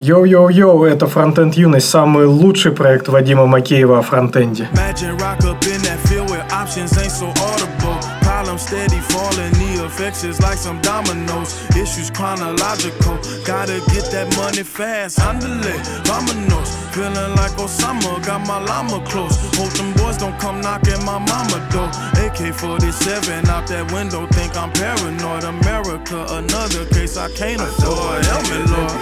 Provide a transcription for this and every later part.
Йоу-йоу-йоу, это Фронтенд Юность, самый лучший проект Вадима Макеева о фронтенде. Like feeling like Osama, got my llama close. Hope them boys don't come knocking my mama door. AK 47 out that window, think I'm paranoid. America, another case I can't afford. Help me, Lord.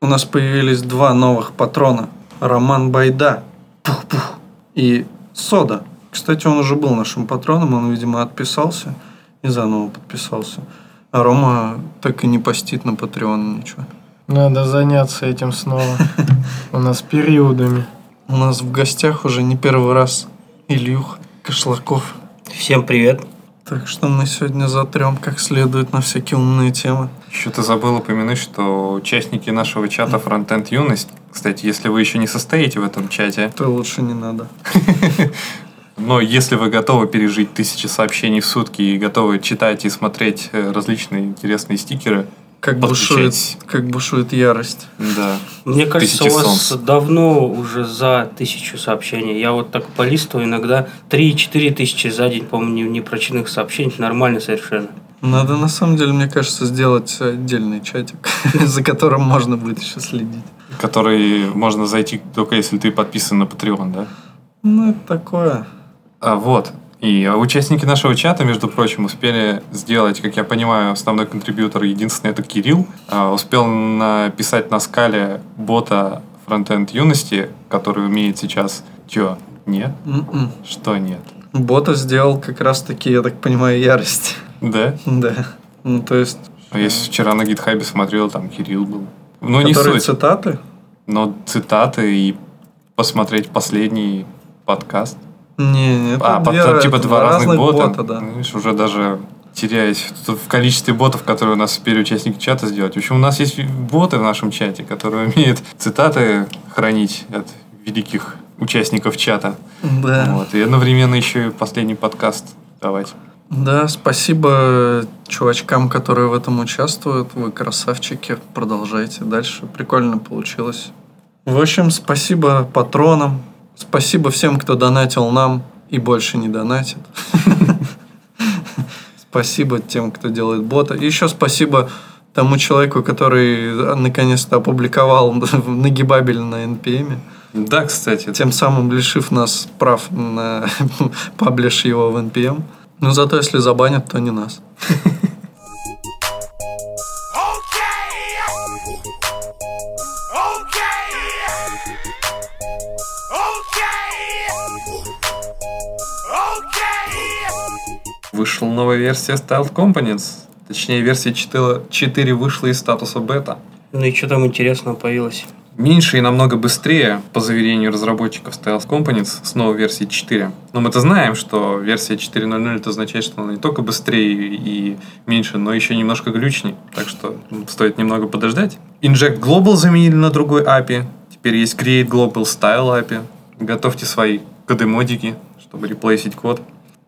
У нас появились два новых патрона. Роман Байда Пух-пух. и Сода. Кстати, он уже был нашим патроном, он, видимо, отписался и заново подписался. А Рома так и не постит на Patreon ничего. Надо заняться этим снова. У нас периодами. У нас в гостях уже не первый раз Ильюх Кошлаков. Всем привет. Так что мы сегодня затрем как следует на всякие умные темы. Еще ты забыл упомянуть, что участники нашего чата Frontend Юность, кстати, если вы еще не состоите в этом чате, То лучше не надо. но если вы готовы пережить тысячи сообщений в сутки и готовы читать и смотреть э, различные интересные стикеры, Как бушует, как бушует ярость. да. Мне кажется, у вас солнц. давно уже за тысячу сообщений. Я вот так полистываю иногда 3-4 тысячи за день, по-моему, не- непрочитанных сообщений. Нормально совершенно. Надо, на самом деле, мне кажется, сделать отдельный чатик, за которым можно будет еще следить. который можно зайти только если ты подписан на Patreon, да? Ну, это такое. А, вот. И участники нашего чата, между прочим, успели сделать, как я понимаю, основной контрибьютор, единственный это Кирилл, а, успел написать на скале бота фронтенд юности, который умеет сейчас... Чё? Нет? М-м. Что нет? Бота сделал как раз-таки, я так понимаю, ярость. Да? Да. Ну, то есть, А Я вчера на гитхабе смотрел, там Кирилл был. Ну, не суть. цитаты? Но цитаты и посмотреть последний подкаст. Не, не, это а, две- потом, типа это два разных бота. бота, да. Видишь, уже даже теряясь в количестве ботов, которые у нас теперь участники чата сделать. В общем, у нас есть боты в нашем чате, которые умеют цитаты хранить от великих участников чата. Да. Вот. И одновременно еще и последний подкаст давать. Да, спасибо чувачкам, которые в этом участвуют. Вы красавчики. Продолжайте дальше. Прикольно получилось. В общем, спасибо патронам. Спасибо всем, кто донатил нам и больше не донатит. Спасибо тем, кто делает бота. И еще спасибо тому человеку, который наконец-то опубликовал нагибабель на NPM. Да, кстати. Тем самым лишив нас прав на паблиш его в NPM. Но зато если забанят, то не нас. Вышла новая версия Style Components. Точнее, версия 4, 4 вышла из статуса бета. Ну и что там интересного появилось? Меньше и намного быстрее, по заверению разработчиков Style Components, с новой версии 4. Но мы-то знаем, что версия 4.0.0 это означает, что она не только быстрее и меньше, но еще немножко глючней. Так что стоит немного подождать. Inject Global заменили на другой API. Теперь есть Create Global Style API. Готовьте свои коды-модики, чтобы реплейсить код.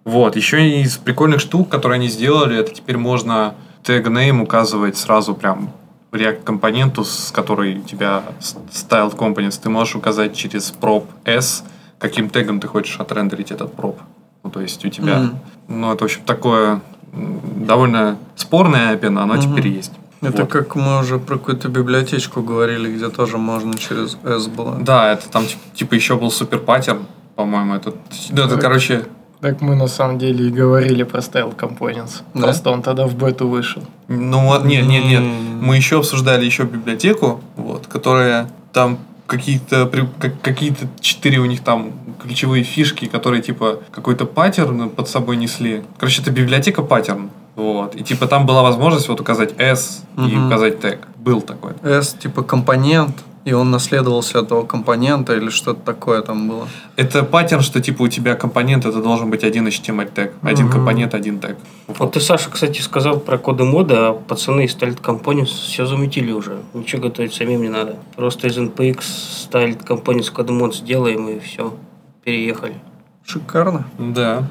Вот, еще из прикольных штук, которые они сделали, это теперь можно тег name указывать сразу прям React компоненту, с которой у тебя styled components, ты можешь указать через prop s, каким тегом ты хочешь отрендерить этот prop. Ну, то есть у тебя, Мгм. ну, это, в общем, такое довольно спорное API, но оно Мгм. теперь есть. Это Вот. как мы уже про какую-то библиотечку говорили, где тоже можно через S было. Да, это там тип- типа еще был супер паттерн, по-моему, это, ну, это, короче, Так мы на самом деле и говорили про Style Components. Да? Просто он тогда в бету вышел. Ну, вот, нет, нет, нет. Мы еще обсуждали еще библиотеку, вот, которая там какие-то как- какие-то четыре у них там ключевые фишки, которые типа какой-то паттерн под собой несли. Короче, это библиотека паттерн. Вот. И типа там была возможность вот указать S и указать тег. Был такой. S типа компонент, и он наследовался от этого компонента или что-то такое там было. Это паттерн, что типа у тебя компонент это должен быть один HTML тег. Один Мгм. компонент, один тег. Вот ты, Саша, кстати, сказал про коды мода, а пацаны из Styled Components все замутили уже. Ничего готовить самим не надо. Просто из NPX Styled Components коды мод сделаем и все. Переехали. Шикарно. Да.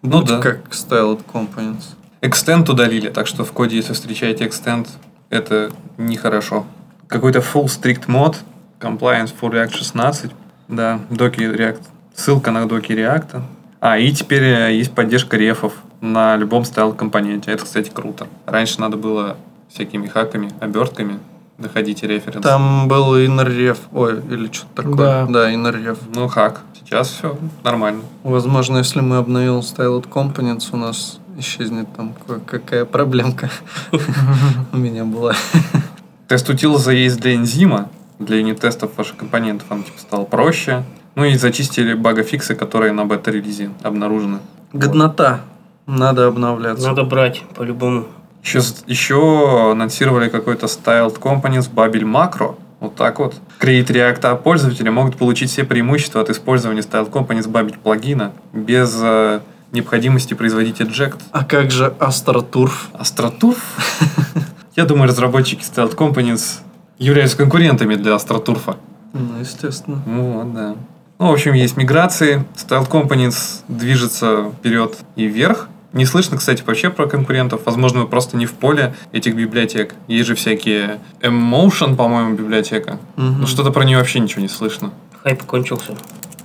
Ну Будь да. как Styled Components. Extend удалили, так что в коде, если встречаете extend, это нехорошо. Какой-то full strict мод, compliance for React 16, да, доки React, ссылка на доки React. А, и теперь э, есть поддержка рефов на любом стайл компоненте. Это, кстати, круто. Раньше надо было всякими хаками, обертками доходить и референс. Там был inner ой, или что-то такое. Да. Да, inner Ну, хак. Сейчас все нормально. Возможно, если мы обновим Styled Components, у нас исчезнет там какая проблемка у меня была. Тест утилза есть для энзима, для юнит-тестов ваших компонентов он типа стал проще. Ну и зачистили багофиксы, которые на бета-релизе обнаружены. Годнота. Надо обновляться. Надо брать по-любому. Еще, еще анонсировали какой-то styled components Babel Macro. Вот так вот. Create React App пользователи могут получить все преимущества от использования styled components Babel плагина без э, необходимости производить eject. А как же AstroTurf? AstroTurf? Я думаю, разработчики styled components являются конкурентами для AstroTurf. Ну, естественно. Вот, да. Ну, в общем, есть миграции. Styled Components движется вперед и вверх. Не слышно, кстати, вообще про конкурентов. Возможно, вы просто не в поле этих библиотек. Есть же всякие Emotion, по-моему, библиотека. Мгм. Но что-то про нее вообще ничего не слышно. Хайп кончился.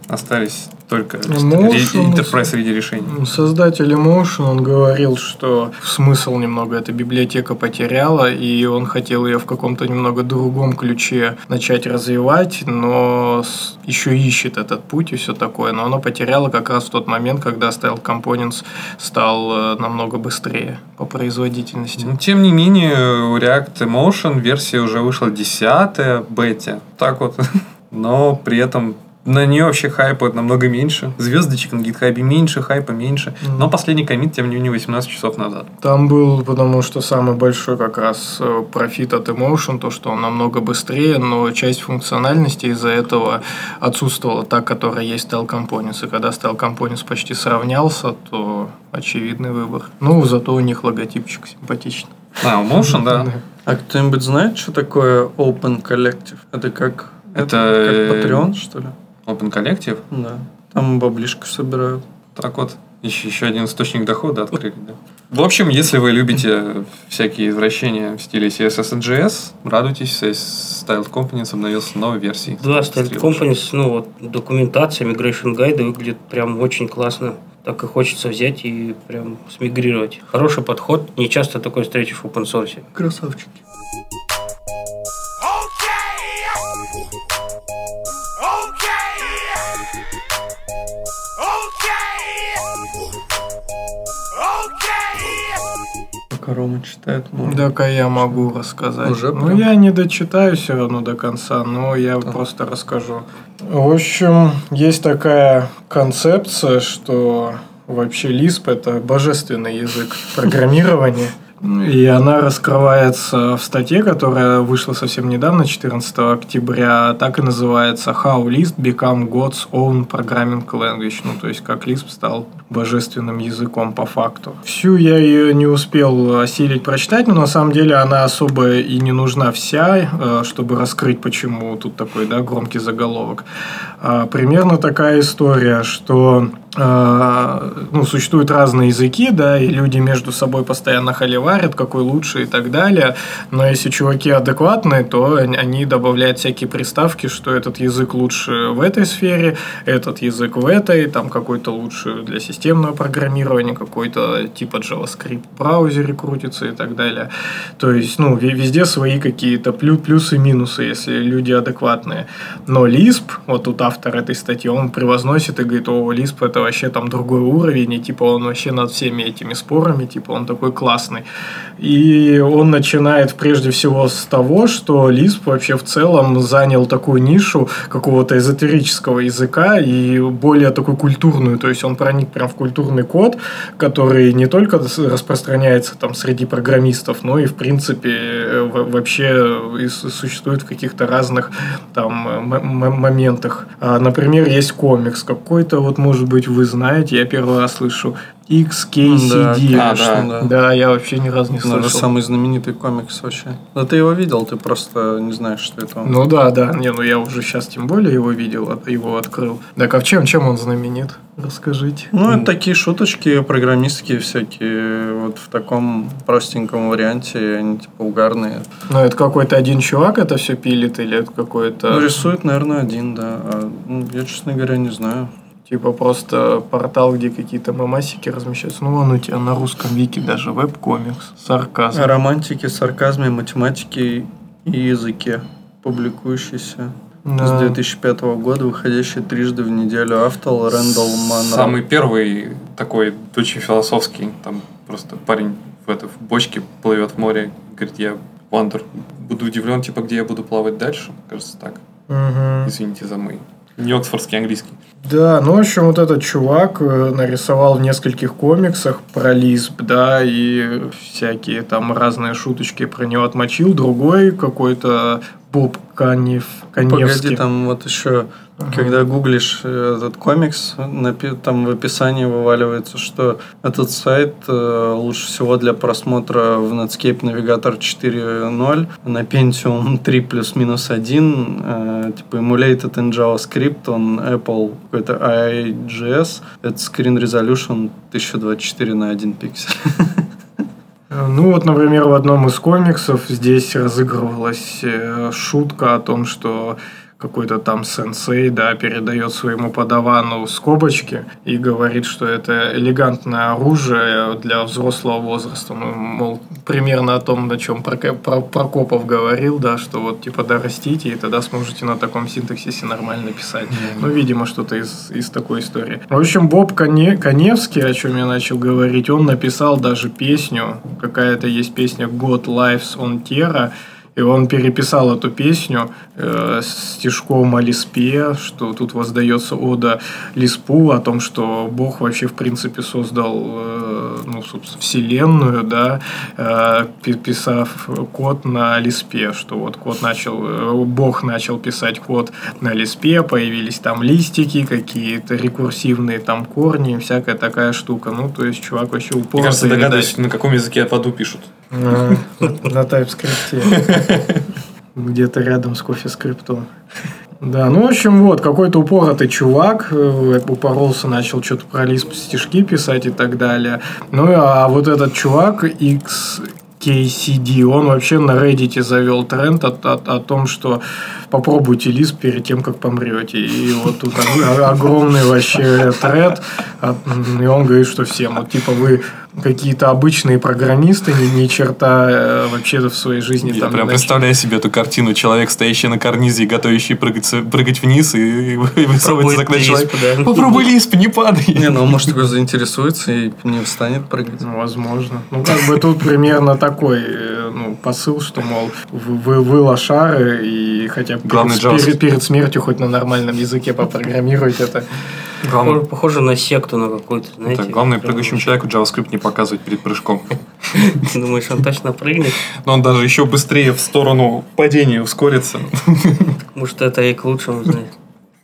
Остались только Emotion. Enterprise среди решений. Создатель Emotion, он говорил, что смысл немного эта библиотека потеряла, и он хотел ее в каком-то немного другом ключе начать развивать, но еще ищет этот путь и все такое. Но оно потеряло как раз в тот момент, когда Style Components стал э, намного быстрее по производительности. Но, тем не менее, у React Emotion версия уже вышла 10 бете. Так вот. Но при этом на нее вообще хайпа намного меньше. Звездочек на гитхабе меньше, хайпа меньше. Но последний комит, тем не менее, 18 часов назад. Там был, потому что самый большой как раз э, профит от Emotion, то, что он намного быстрее, но часть функциональности из-за этого отсутствовала та, которая есть в Style Components. И когда Style Components почти сравнялся, то очевидный выбор. Ну, зато у них логотипчик симпатичный. А, Motion, да. А кто-нибудь знает, что такое Open Collective? Это как... Это, как э, Patreon, что ли? Open Collective. Да. Там баблишко собирают. Так вот, еще, еще один источник дохода открыли. Да. В общем, если вы любите всякие извращения в стиле CSS и JS, радуйтесь, Styled Components обновился новой версией. Да, Style Стрелочка. Companies, ну вот документация, migration гайды выглядит прям очень классно. Так и хочется взять и прям смигрировать. Хороший подход, не часто такой встретишь в open source. Красавчики. Пока Рома читает, можно. Так, а я могу рассказать. Уже ну, я не дочитаю все равно до конца, но я просто расскажу. В общем, есть такая концепция, что вообще Lisp это божественный язык программирования. И она раскрывается в статье, которая вышла совсем недавно, 14 октября. Так и называется «How Lisp become God's own programming language». Ну, то есть, как Lisp стал божественным языком по факту. Всю я ее не успел осилить прочитать, но на самом деле она особо и не нужна вся, э, чтобы раскрыть, почему тут такой да, громкий заголовок. А, Примерно такая история, что ну, существуют разные языки, да, и люди между собой постоянно холиварят, какой лучше и так далее. Но если чуваки адекватные, то они- добавляют всякие приставки, что этот язык лучше в этой сфере, этот язык в этой, там какой-то лучше для системного программирования, какой-то типа JavaScript в браузере крутится и так далее. То есть, ну, ве- везде свои какие-то плю- плюсы и минусы, если люди адекватные. Но Lisp, вот тут автор этой статьи, он превозносит и говорит, о, Lisp это вообще там другой уровень, и типа он вообще над всеми этими спорами, типа он такой классный. И он начинает прежде всего с того, что Lisp вообще в целом занял такую нишу какого-то эзотерического языка и более такую культурную, то есть он проник прям в культурный код, который не только распространяется там среди программистов, но и в принципе э, вообще существует в каких-то разных там м- моментах. А, Например, есть комикс какой-то, вот может быть вы знаете, я первый раз слышу. XKCD. Да, А, конечно, да. да. Да, я вообще ни разу не Наверное, слышал. самый знаменитый комикс вообще. Да ты его видел, ты просто не знаешь, что это он. Ну да, да. Не, ну я уже сейчас тем более его видел, его открыл. Так а в чем, чем он знаменит? Расскажите. Ну, это такие шуточки программистские всякие, вот в таком простеньком варианте, они типа угарные. Ну, это какой-то один чувак это все пилит, или это какой-то... Ну, рисует, наверное, один, да. А, ну, я, честно говоря, не знаю. Типа просто портал, где какие-то мемасики размещаются. Ну, вон у тебя на русском вики даже веб-комикс. Сарказм. О романтике, сарказме, математике и языке, публикующийся Да. с 2005 года, выходящий трижды в неделю. Автор Рэндалл Манро. Самый первый такой очень философский, там просто парень в, это, в бочке плывет в море, говорит, я вандер, буду удивлен, типа, где я буду плавать дальше, кажется так. Мгм. Извините за мой не оксфордский английский. Да, ну, в общем, вот этот чувак э, нарисовал в нескольких комиксах про Лисп, да, и всякие там разные шуточки про него отмочил. Другой какой-то Боб Канев, Каневский. Погоди, там вот еще, когда гуглишь э, этот комикс, там в описании вываливается, что этот сайт э, лучше всего для просмотра в Netscape Navigator 4.0 на Pentium 3 плюс-минус 1, э, типа emulated in JavaScript, он Apple какой-то IGS, это screen resolution 1024 на 1 пиксель. Ну вот, например, в одном из комиксов здесь разыгрывалась э, шутка о том, что какой-то там сенсей, да, передает своему подавану скобочки и говорит, что это элегантное оружие для взрослого возраста. Ну, мол, примерно о том, о чем Прокопов говорил, да, что вот типа дорастите, и тогда сможете на таком синтаксисе нормально писать. Ну, видимо, что-то из, из такой истории. В общем, Боб Коне- Коневский, о чем я начал говорить, он написал даже песню. Какая-то есть песня God Lives on Terra. И он переписал эту песню э, стишком о Лиспе, что тут воздается ода Лиспу о том, что Бог вообще в принципе создал э, ну, собственно, вселенную, да, э, пи- писав код на Лиспе, что вот код начал, э, Бог начал писать код на Лиспе, появились там листики, какие-то рекурсивные там корни, всякая такая штука. Ну, то есть чувак вообще упорно. Мне кажется, догадываюсь, на каком языке аду пишут. А, На TypeScript. Где-то рядом с кофе-скриптом. Да, ну, в общем, вот, какой-то упоротый чувак э, упоролся, начал что-то про Lisp стишки писать и так далее. Ну, а вот этот чувак, XKCD, он вообще на Reddit завел тренд о, о- о том, что попробуйте Lisp перед тем, как помрете. И вот тут ог- огромный вообще тред. от- И он говорит, что всем, вот типа вы какие-то обычные программисты, ни, ни черта э, вообще в своей жизни Я там прям представляю себе эту картину. Человек, стоящий на карнизе и готовящий прыгать, прыгать вниз, и высовывается Пробует из окна человек. да. Попробуй лисп, не падай. Не, ну он может такой заинтересуется и не встанет прыгать. Ну, возможно. Ну, как бы тут примерно такой э, ну, посыл, что, мол, вы, вы, вы лошары, и хотя бы перед, перед, перед смертью хоть на нормальном языке попрограммируйте это. Похоже, похоже на секту на какую-то, знаете. Это главное прыгающему человеку JavaScript не показывать перед прыжком. Ты думаешь, он точно прыгнет? Но он даже еще быстрее в сторону падения ускорится. Может, это и к лучшему, знаете.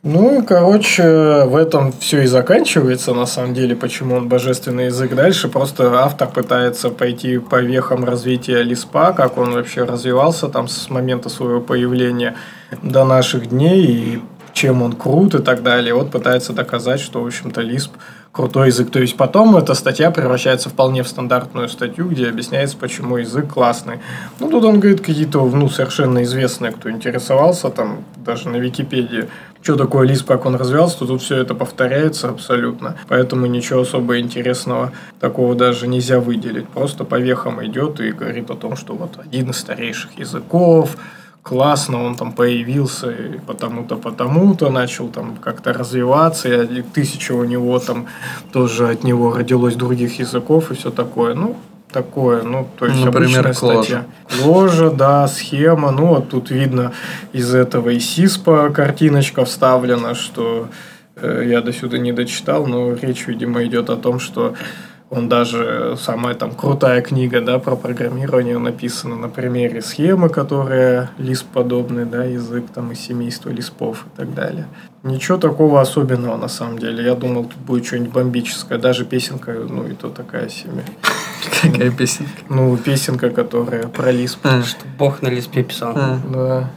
Ну, короче, в этом все и заканчивается, на самом деле, почему он божественный язык. Дальше просто автор пытается пойти по вехам развития Лиспа, как он вообще развивался там с момента своего появления до наших дней, и чем он крут и так далее. Вот пытается доказать, что, в общем-то, Лисп крутой язык. То есть потом эта статья превращается вполне в стандартную статью, где объясняется, почему язык классный. Ну, тут он говорит какие-то, ну, совершенно известные, кто интересовался, там, даже на Википедии, что такое Лисп, как он развивался, то тут все это повторяется абсолютно. Поэтому ничего особо интересного такого даже нельзя выделить. Просто по вехам идет и говорит о том, что вот один из старейших языков, классно, он там появился потому-то, потому-то, начал там как-то развиваться, и тысяча у него там тоже от него родилось других языков и все такое. Ну, такое, ну, то есть Например, обычная кложа. статья. Кложа, да, схема, ну, вот тут видно из этого и сиспа картиночка вставлена, что э, я до сюда не дочитал, но речь, видимо, идет о том, что Он даже самая там крутая книга, да, про программирование написана на примере схемы, которая лисп подобный, да, язык там из семейства лиспов и так далее. Ничего такого особенного на самом деле. Я думал, тут будет что-нибудь бомбическое. Даже песенка, ну и то такая себе. Какая песенка? Ну, песенка, которая про лисп. А, Что Бог на лиспе писал. а. Да,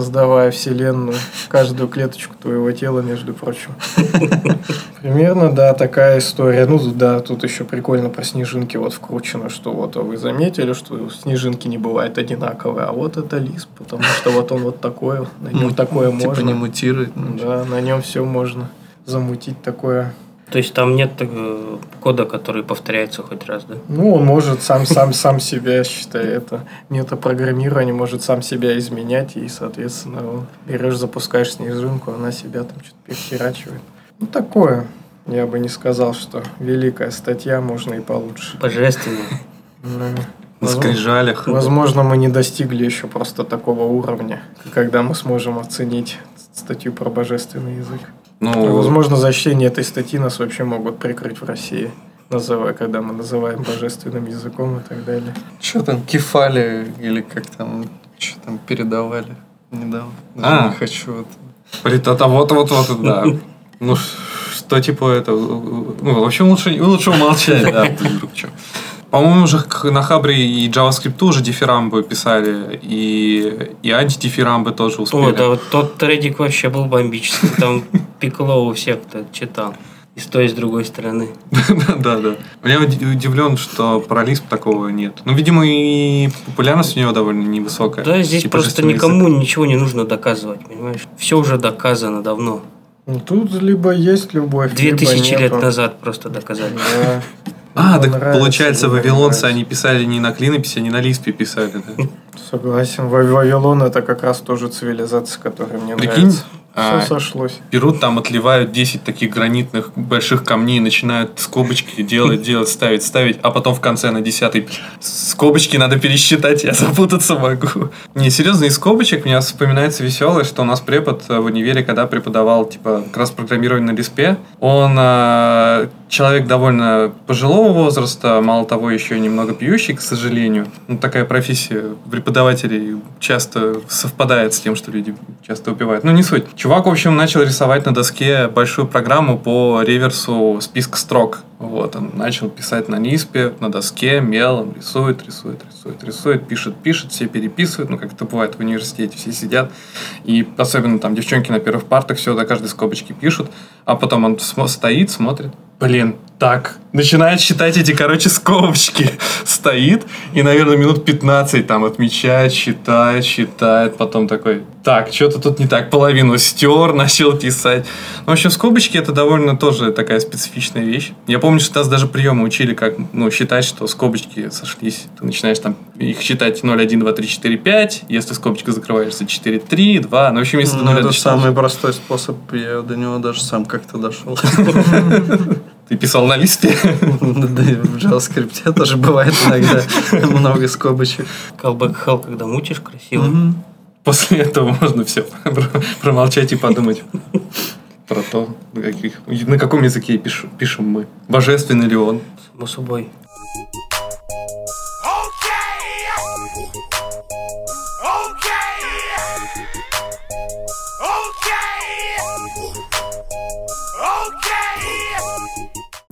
создавая вселенную, каждую клеточку твоего тела, между прочим. Примерно, да, такая история. Ну, да, тут еще прикольно про снежинки вот вкручено, что вот а вы заметили, что снежинки не бывают одинаковые, а вот это лист, потому что вот он вот такой, на нем такое Типа можно. не мутирует. ну, Да, на нем все можно замутить такое. То есть там нет э, кода, который повторяется хоть раз, да? Ну, он может сам, сам, сам себя, считай, это метапрограммирование может сам себя изменять, и, соответственно, он берешь, запускаешь снежинку, она себя там что-то перехерачивает. Ну, такое. Я бы не сказал, что великая статья, можно и получше. Божественно. На скрижалях. Возможно, мы не достигли еще просто такого уровня, когда мы сможем оценить статью про божественный язык. Ну, Возможно, за чтение этой статьи нас вообще могут прикрыть в России, называя, когда мы называем божественным языком и так далее. Что там, кефали или как там, что там передавали недавно. Даже А. не хочу. это вот, вот, вот, да. Ну, что типа это... Ну, в общем, лучше, лучше умолчать, да. вдруг. По-моему, уже к- на Хабре и JavaScript уже дифирамбы писали, и, и антидифирамбы тоже успели. О, да, вот тот тредик вообще был бомбический. Там пикло у всех, кто читал. И с той, и с другой стороны. Да, да. Я уди- удивлен, что про Lisp такого нет. Ну, видимо, и популярность у него довольно невысокая. Да, здесь Типа просто никому ничего не нужно доказывать, понимаешь? Все уже доказано давно. Ну, тут либо есть любовь, Две либо тысячи лет назад просто доказали. А, так нравится, получается, не вавилонцы, они писали не на клинописи, они на лиспе писали, да? Согласен. Ва- Вавилон это как раз тоже цивилизация, которая мне Прикинь, нравится. А, Все сошлось. Берут там, отливают 10 таких гранитных больших камней, начинают скобочки делать, делать, ставить, ставить, а потом в конце на 10 скобочки надо пересчитать, я запутаться могу. Не, серьезно, из скобочек мне вспоминается веселое, что у нас препод в универе, когда преподавал, типа, как раз программирование на лиспе, он э, человек довольно пожилого возраста, мало того, еще немного пьющий, к сожалению. Ну, такая профессия преподавателей часто совпадает с тем, что люди часто убивают. Ну, не суть. Чувак, в общем, начал рисовать на доске большую программу по реверсу списка строк. Вот, он начал писать на Ниспе, на доске, мелом, рисует, рисует, рисует, рисует, пишет, пишет, все переписывают, ну, как это бывает в университете, все сидят, и особенно там девчонки на первых партах все до каждой скобочки пишут, а потом он смо- стоит, смотрит, блин, так, начинает считать эти, короче, скобочки, стоит, и, наверное, минут 15 там отмечает, считает, считает, потом такой, так, что-то тут не так, половину стер, начал писать. Ну, в общем, скобочки это довольно тоже такая специфичная вещь. Я помню, что нас даже приемы учили, как ну, считать, что скобочки сошлись. Ты начинаешь там их считать 0, 1, 2, 3, 4, 5. Если скобочка закрываешься 4, 3, 2. Ну, в общем, если Ну, 0 это досчитал, самый простой способ, я до него даже сам как-то дошел. ты писал на листе. Да в JavaScript тоже бывает иногда много скобочек. Callback hell, когда мутишь красиво. После этого можно все промолчать и подумать про то, на, каких- на каком языке пишем мы. Божественный ли он? Само собой.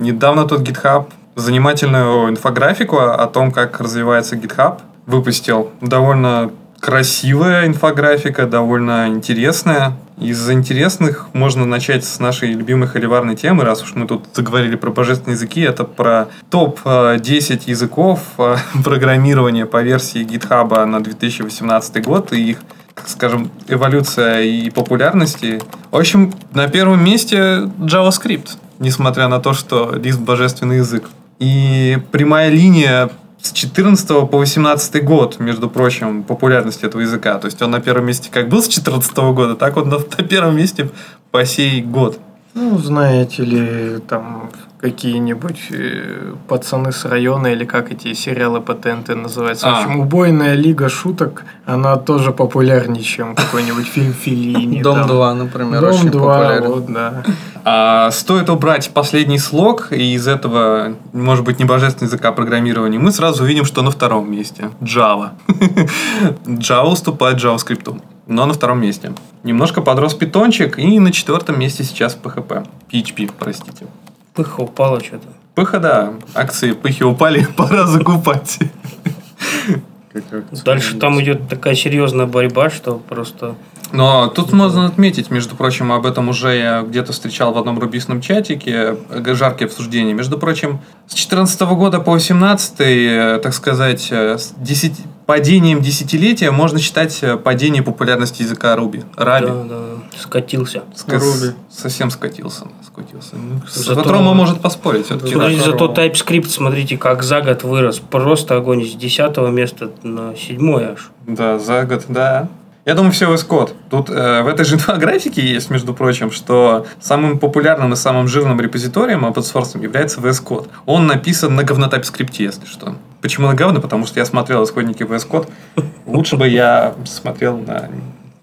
Недавно тут GitHub занимательную инфографику о том, как развивается GitHub, выпустил. Довольно красивая инфографика, довольно интересная. Из интересных можно начать с нашей любимой холиварной темы, раз уж мы тут заговорили про божественные языки, это про топ-10 языков э, программирования по версии GitHub на 2018 год и их скажем, эволюция и популярности. В общем, на первом месте JavaScript, несмотря на то, что Lisp божественный язык. И прямая линия с 14 по 18 год, между прочим, популярности этого языка. То есть он на первом месте как был с 14 года, так он на, на первом месте по сей год. Ну, знаете ли, там какие-нибудь э, пацаны с района или как эти сериалы по ТНТ называются. А. В общем, убойная лига шуток, она тоже популярнее, чем какой-нибудь фильм Филини. Дом там. 2, например, Дом очень 2, популярен. вот, да. А стоит убрать последний слог, и из этого, может быть, небожественного языка программирования, мы сразу увидим, что на втором месте. Java. Java уступает JavaScript, но на втором месте. Немножко подрос питончик, и на четвертом месте сейчас PHP. PHP, простите. Пыха упала что-то. Пыха, да. Акции пыхи упали, пора закупать. Дальше там идет такая серьезная борьба, что просто... Но тут можно отметить, между прочим, об этом уже я где-то встречал в одном рубисном чатике, э, жаркие обсуждения. Между прочим, с 2014 года по 2018, так сказать, э, с 10, падением десятилетия можно считать э, падение популярности языка Руби. Раби. Да, да, скатился. Ска- Руби. Совсем скатился. Скатился. Ну, Зато- Рома может поспорить. все-таки. Да, зато. TypeScript, смотрите, как за год вырос. Просто огонь с 10 места на 7 аж. Да, за год, да. Я думаю, все VS Code. Тут э, в этой же инфографике есть, между прочим, что самым популярным и самым жирным репозиторием open source является VS Code. Он написан на говно TypeScript, если что. Почему на говно? Потому что я смотрел исходники VS Code. Лучше бы я смотрел на,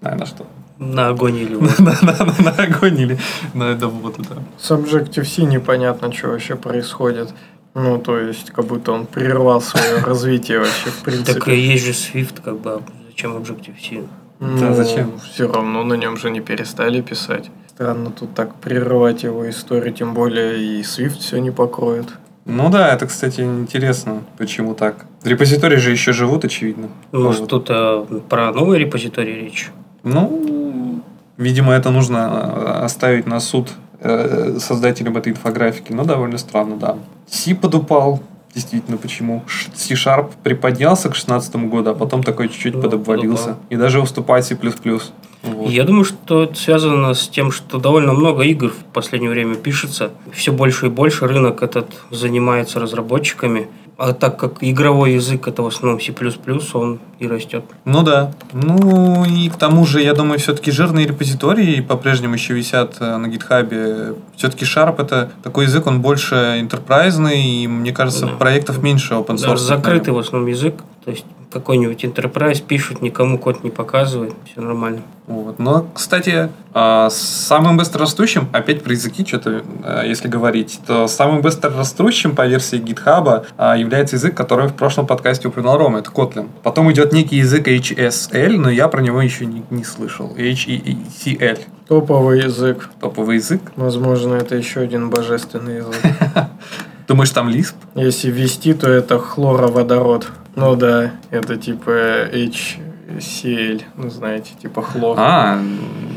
на, на что? На огонь или На, огонь или на это вот это. С Objective-C непонятно, что вообще происходит. Ну, то есть, как будто он прервал свое развитие вообще, в принципе. Так и есть же Swift, как бы, а зачем Objective-C? Да, зачем? Все равно на нем же не перестали писать. Странно тут так прерывать его историю, тем более и Swift все не покроет. Ну да, это, кстати, интересно, почему так. Репозитории же еще живут, очевидно. Может, Вот. тут э, про новый репозиторий речь? Ну, видимо, это нужно э, оставить на суд э, создателям этой инфографики. Но довольно странно, да. Си подупал. Действительно, почему? C-Sharp приподнялся к 2016 году, а потом такой чуть-чуть Да, подобвалился. подупал. И даже уступает C++. Вот. Я думаю, что это связано с тем, что довольно много игр в последнее время пишется. Все больше и больше рынок этот занимается разработчиками. А так как игровой язык это в основном C++, он и растет. Ну да. Ну и к тому же, я думаю, все-таки жирные репозитории по-прежнему еще висят э, на гитхабе. Все-таки Sharp это такой язык, он больше интерпрайзный, и мне кажется, Да. проектов меньше open Да, source. закрытый в основном язык. То есть какой-нибудь enterprise пишут, никому код не показывает, все нормально. Вот. Но, кстати, а, самым быстрорастущим, опять про языки что-то, а, если говорить, то самым быстрорастущим по версии GitHub а, является язык, который в прошлом подкасте упоминал Рома, это Kotlin. Потом идет некий язык HSL, но я про него еще не, не слышал. HECL. Топовый язык. Топовый язык. Возможно, это еще один божественный язык. Думаешь, там Lisp? Если ввести, то это хлороводород. Ну да, это типа HCl, ну знаете, типа хлор. А,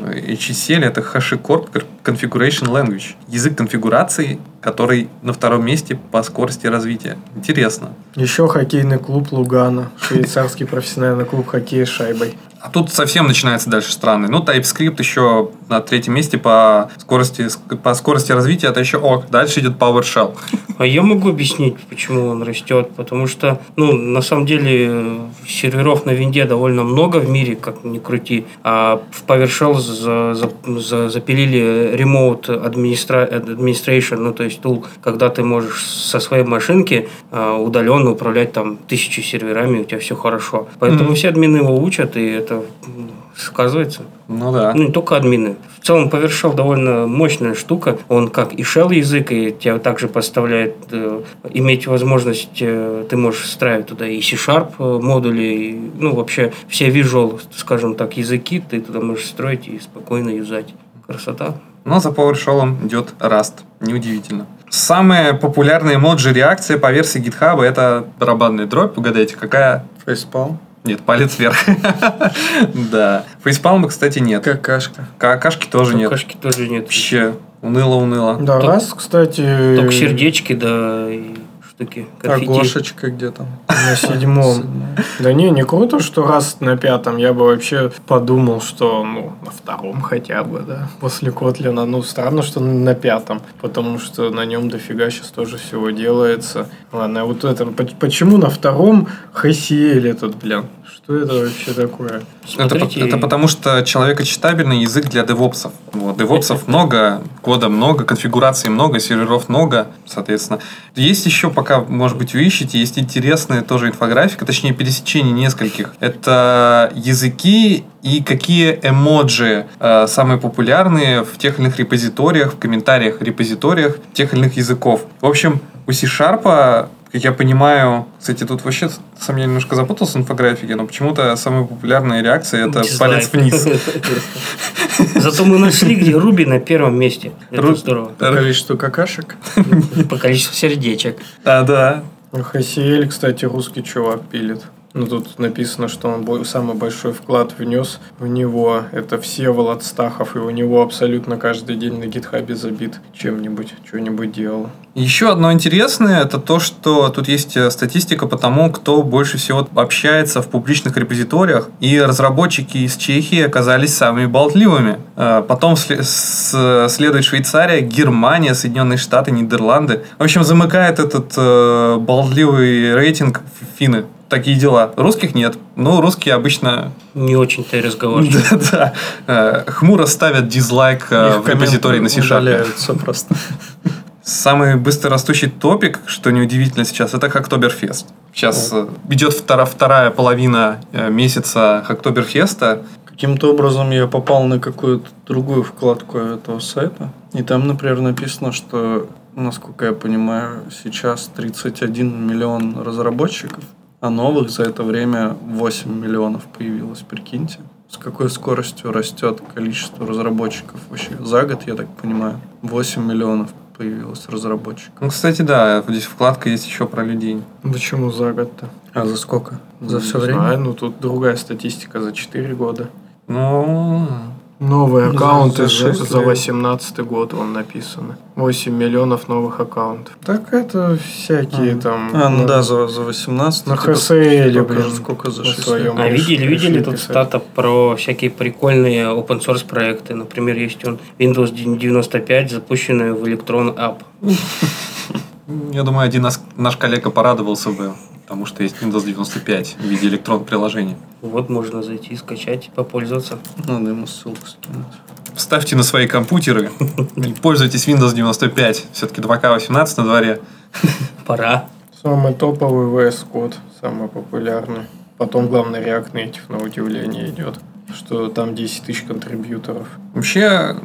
HCL это HashiCorp Configuration Language. Язык конфигурации, который на втором месте по скорости развития. Интересно. Еще хоккейный клуб Лугана, швейцарский профессиональный клуб хоккея с шайбой. А тут совсем начинается дальше странный. Ну, TypeScript еще на третьем месте по скорости, по скорости развития, это еще ок. Дальше идет PowerShell. А я могу объяснить, почему он растет. Потому что, ну, на самом деле, серверов на винде довольно много в мире, как ни крути. А в PowerShell за- за- за- запилили Remote Administra- Administration, ну, то есть тул, когда ты можешь со своей машинки а, удаленно управлять там тысячи серверами, у тебя все хорошо. Поэтому Мгм. все админы его учат, и это м, сказывается. Ну да. Ну, не только админы. В целом, PowerShell довольно мощная штука. Он как и shell язык, и тебя также поставляет э, иметь возможность, э, ты можешь встраивать туда и C-Sharp э, модули, и, ну, вообще все visual, скажем так, языки ты туда можешь строить и спокойно юзать. Красота. Но за PowerShell идет Rust. Неудивительно. Самая популярная эмоджи реакция по версии GitHub это барабанная дробь. Угадайте, какая? Фейспалм. Нет, палец вверх. Да. Фейспалма, кстати, нет. Какашка. Какашки тоже нет. Какашки тоже нет. Вообще, уныло-уныло. Да, раз, кстати... Только сердечки, да, и штуки. А конфетти. Гошечка где там? На седьмом. Да не, не круто, что раз на пятом. Я бы вообще подумал, что ну на втором хотя бы, да. После Котлина. Ну, странно, что на пятом. Потому что на нем дофига сейчас тоже всего делается. Ладно, а вот это. по- Почему на втором HCL этот, блин? Что это вообще такое? Это, это потому что человекочитабельный язык для девопсов. Вот, девопсов много, кода много, конфигураций много, серверов много, соответственно. Есть еще пока пока, может быть, вы ищете, есть интересная тоже инфографика, точнее, пересечение нескольких. Это языки и какие эмоджи э, самые популярные в тех или иных репозиториях, в комментариях репозиториях тех или иных языков. В общем, у C-Sharp как я понимаю, кстати, тут вообще сам я немножко запутался в инфографике, но почему-то самая популярная реакция это Дизлайк. палец вниз. Зато мы нашли, где Руби на первом месте. Это Ру- здорово. По количеству какашек. По количеству сердечек. А, да. HCL, кстати, русский чувак пилит. Ну, тут написано, что он самый большой вклад внес в него. Это Всеволод Стахов, и у него абсолютно каждый день на гитхабе забит чем-нибудь, что-нибудь делал. Еще одно интересное, это то, что тут есть э, статистика по тому, кто больше всего общается в публичных репозиториях, и разработчики из Чехии оказались самыми болтливыми. Э, Потом следует Швейцария, Германия, Соединенные Штаты, Нидерланды. В общем, замыкает этот э, болтливый рейтинг финны. Такие дела. Русских нет. Ну, русские обычно Не очень-то и разговорчивый. да, да, э, хмуро ставят дизлайк э, в репозитории на удаляются просто. Самый быстрорастущий топик, что неудивительно сейчас, это Хактоберфест. Сейчас э, идет втора- вторая половина месяца Хактоберфеста. Каким-то образом я попал на какую-то другую вкладку этого сайта. И там, например, написано, что, насколько я понимаю, сейчас 31 миллион разработчиков, а новых за это время 8 миллионов появилось, прикиньте. С какой скоростью растет количество разработчиков вообще? За год, я так понимаю, 8 миллионов появилось разработчиков. Ну, кстати, да, здесь вкладка есть еще про людей. Почему за год-то? А за сколько? За Не все время? знаю, ну тут другая статистика за 4 года. Ну, Новые аккаунты за за, шесть за лет. 18 год вон написано. 8 миллионов новых аккаунтов. Так это всякие А. там... А, ну на- да, за, за 18. На типа, столько блин, сколько за на 6 своем. А видели, видели тут писать. стата про всякие прикольные open source проекты. Например, есть он Windows 95, запущенный в Electron App. я думаю, один наш, наш коллега порадовался бы, потому что есть Windows 95 в виде электронного приложения. Вот можно зайти, скачать, попользоваться. Надо ему ссылку скинуть. Ставьте на свои компьютеры и пользуйтесь Windows 95. Все-таки 2К18 на дворе. Пора. Самый топовый VS Code, самый популярный. Потом, главное, React Native, на удивление, идет. Что там 10 тысяч контрибьюторов. Вообще,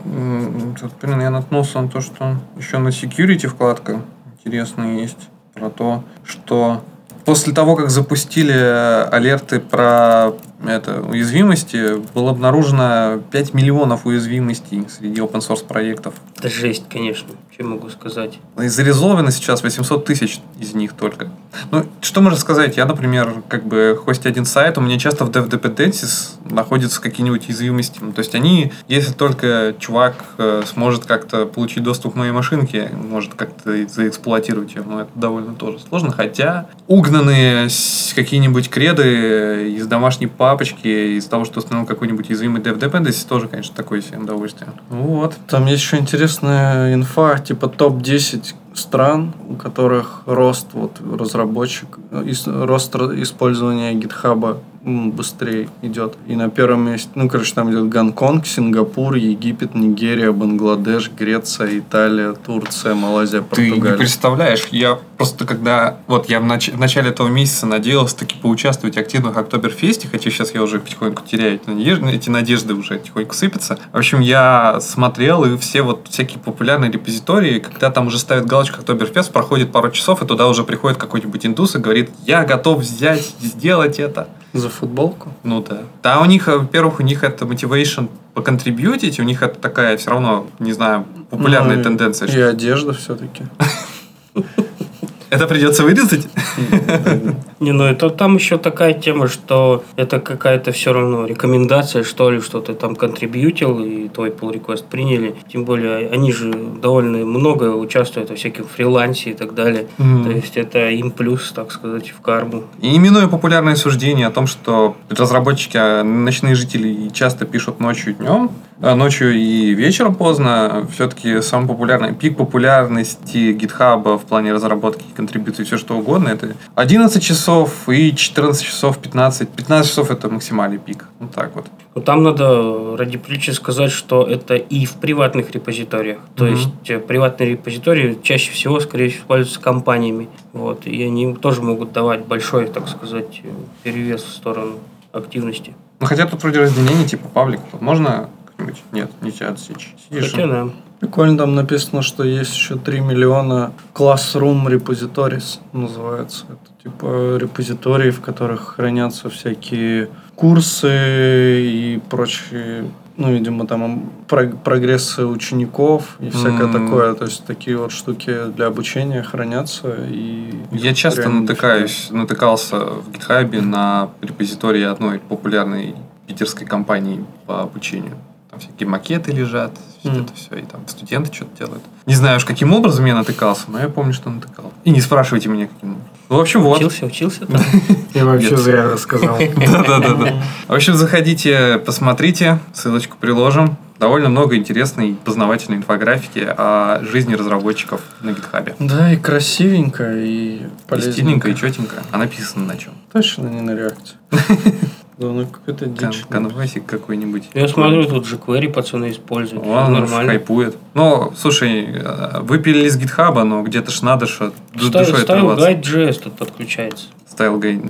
тут, блин, я наткнулся на то, что еще на security вкладка интересная есть про то, что после того, как запустили э, алерты про это, уязвимости, было обнаружено 5 миллионов уязвимостей среди open source проектов. Это жесть, конечно. Что могу сказать? И зарезолвено сейчас 800 тысяч из них только. Ну, что можно сказать? Я, например, как бы хостя один сайт, у меня часто в dev dependencies находятся какие-нибудь уязвимости. Ну, То есть они, если только чувак э, сможет как-то получить доступ к моей машинке, может как-то заэксплуатировать ее, но это довольно тоже сложно. Хотя угнанные какие-нибудь креды из домашней папочки, из того, что установил какой-нибудь уязвимый dev dependencies, тоже, конечно, такое себе удовольствие. Вот. Там есть еще интересная инфа, типа топ-10 стран, у которых рост вот разработчик, э, рост использования гитхаба быстрее идет. И на первом месте, ну, короче, там идет Гонконг, Сингапур, Египет, Нигерия, Бангладеш, Греция, Италия, Турция, Малайзия, Ты не Португалия. представляешь, я просто когда... Вот я в, нач- в начале этого месяца надеялся таки поучаствовать активно в Октоберфесте, хотя сейчас я уже потихоньку теряю эти надежды, эти надежды уже потихоньку сыпятся. В общем, я смотрел, и все вот всякие популярные репозитории, когда там уже ставят галочку Октоберфест, проходит пару часов, и туда уже приходит какой-нибудь индус и говорит, я готов взять сделать это. За футболку? Ну да. Да, у них, э, во-первых, у них это мотивейшн поконтрибьютить, у них это такая все равно, не знаю, популярная Ну, и- тенденция. И одежда все-таки. Это придется вырезать? Не, ну это там еще такая тема, что это какая-то все равно рекомендация, что ли, что ты там контрибьютил и твой pull request приняли. Тем более, они же довольно много участвуют во всяких фрилансе и так далее. То есть это им плюс, так сказать, в карму. И именуя популярное суждение о том, что разработчики, а, ночные жители часто пишут ночью и днем, а ночью и вечером поздно, все-таки самый популярный пик популярности GitHub в плане разработки и контрибьюции, все что угодно, это 11 часов и 14 часов 15. 15 часов это максимальный пик. Вот так вот. Ну, там надо ради приличия сказать, что это и в приватных репозиториях. То Мгм. есть э, приватные репозитории чаще всего, скорее всего, используются компаниями. Вот, и они тоже могут давать большой, так сказать, э, перевес в сторону активности. Ну, хотя тут вроде разделение типа паблик. Можно как-нибудь? Нет, нельзя отсечь. Сидишь Хотя, да. Прикольно, там написано, что есть еще 3 миллиона Classroom Repositories называется. Это типа репозитории, в которых хранятся всякие курсы и прочие, ну, видимо, там прог- прогрессы учеников и всякое М. такое. То есть такие вот штуки для обучения хранятся. И Я часто натыкаюсь, натыкался в GitHub на репозитории одной популярной питерской компании по обучению. Там всякие макеты лежат, всё Мгм. это все, и там студенты что-то делают. Не знаю уж, каким образом я натыкался, но я помню, что натыкал. И не спрашивайте меня, каким образом. Ну, в общем, вот. Учился, учился там. Я вообще зря рассказал. Да-да-да. В общем, заходите, посмотрите, ссылочку приложим. Довольно много интересной и познавательной инфографики о жизни разработчиков на GitHub. Да, и красивенько, и И полезненько. стильненько, и четенько. А написано на чем? Точно не на React е. Да, ну какая-то Кан- дичь. Канвасик какой-нибудь. Я смотрю, тут jQuery пацаны используют. Он Нормально. хайпует. Ну, слушай, э, выпилили с GitHub а, но где-то ж надо что душой отрываться. Guide.js тут подключается. Стайл гайд.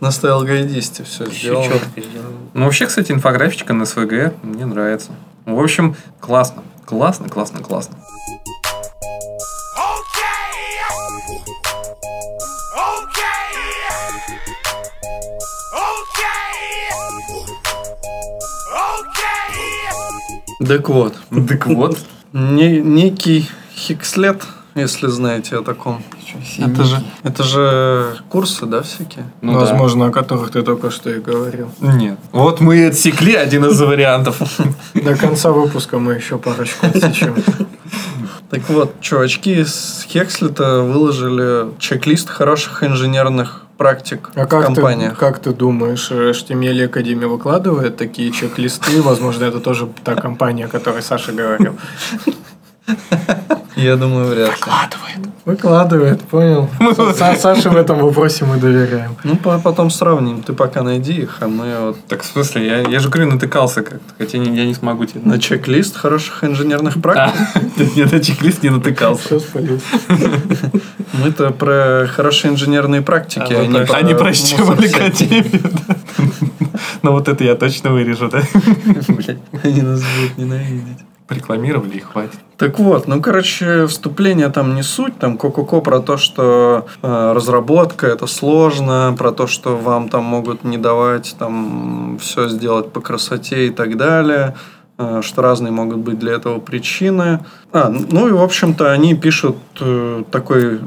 На стайл-гайдисте все Все сделано. четко сделано. Ну, вообще, кстати, инфографичка на СВГ мне нравится. В общем, классно. Классно, классно, классно. Так вот, Так вот. не- некий Хикслет, если знаете о таком. Это же, это же курсы, да, всякие? Ну да. Возможно, о которых ты только что и говорил. Нет. Вот мы и отсекли один из вариантов. До конца выпуска мы еще парочку отсечем. Так вот, чувачки с Хекслета выложили чек-лист хороших инженерных практик А в как ты, компаниях. как ты думаешь, HTML Академия выкладывает такие чек-листы? Возможно, это тоже та компания, о которой Саша говорил. Я думаю, вряд ли. Выкладывает, понял. Са- Саше в этом вопросе мы доверяем. Ну, по- потом сравним. Ты пока найди их, а мы вот Так, в смысле, я, я же говорю, натыкался как-то, хотя не- я не смогу тебе. на чек-лист хороших инженерных практик. Нет, на чек-лист не натыкался. Все спалился. Мы-то про хорошие инженерные практики, А а, не про всякий. Академию. Ну, вот это я точно вырежу, да? Блядь, Они нас будут ненавидеть. Рекламировали и хватит. Так вот, ну, короче, вступление там не суть, там ко-ко-ко про то, что э, разработка это сложно, про то, что вам там могут не давать там все сделать по красоте и так далее, э, что разные могут быть для этого причины. А, ну и, в общем-то, они пишут э, такой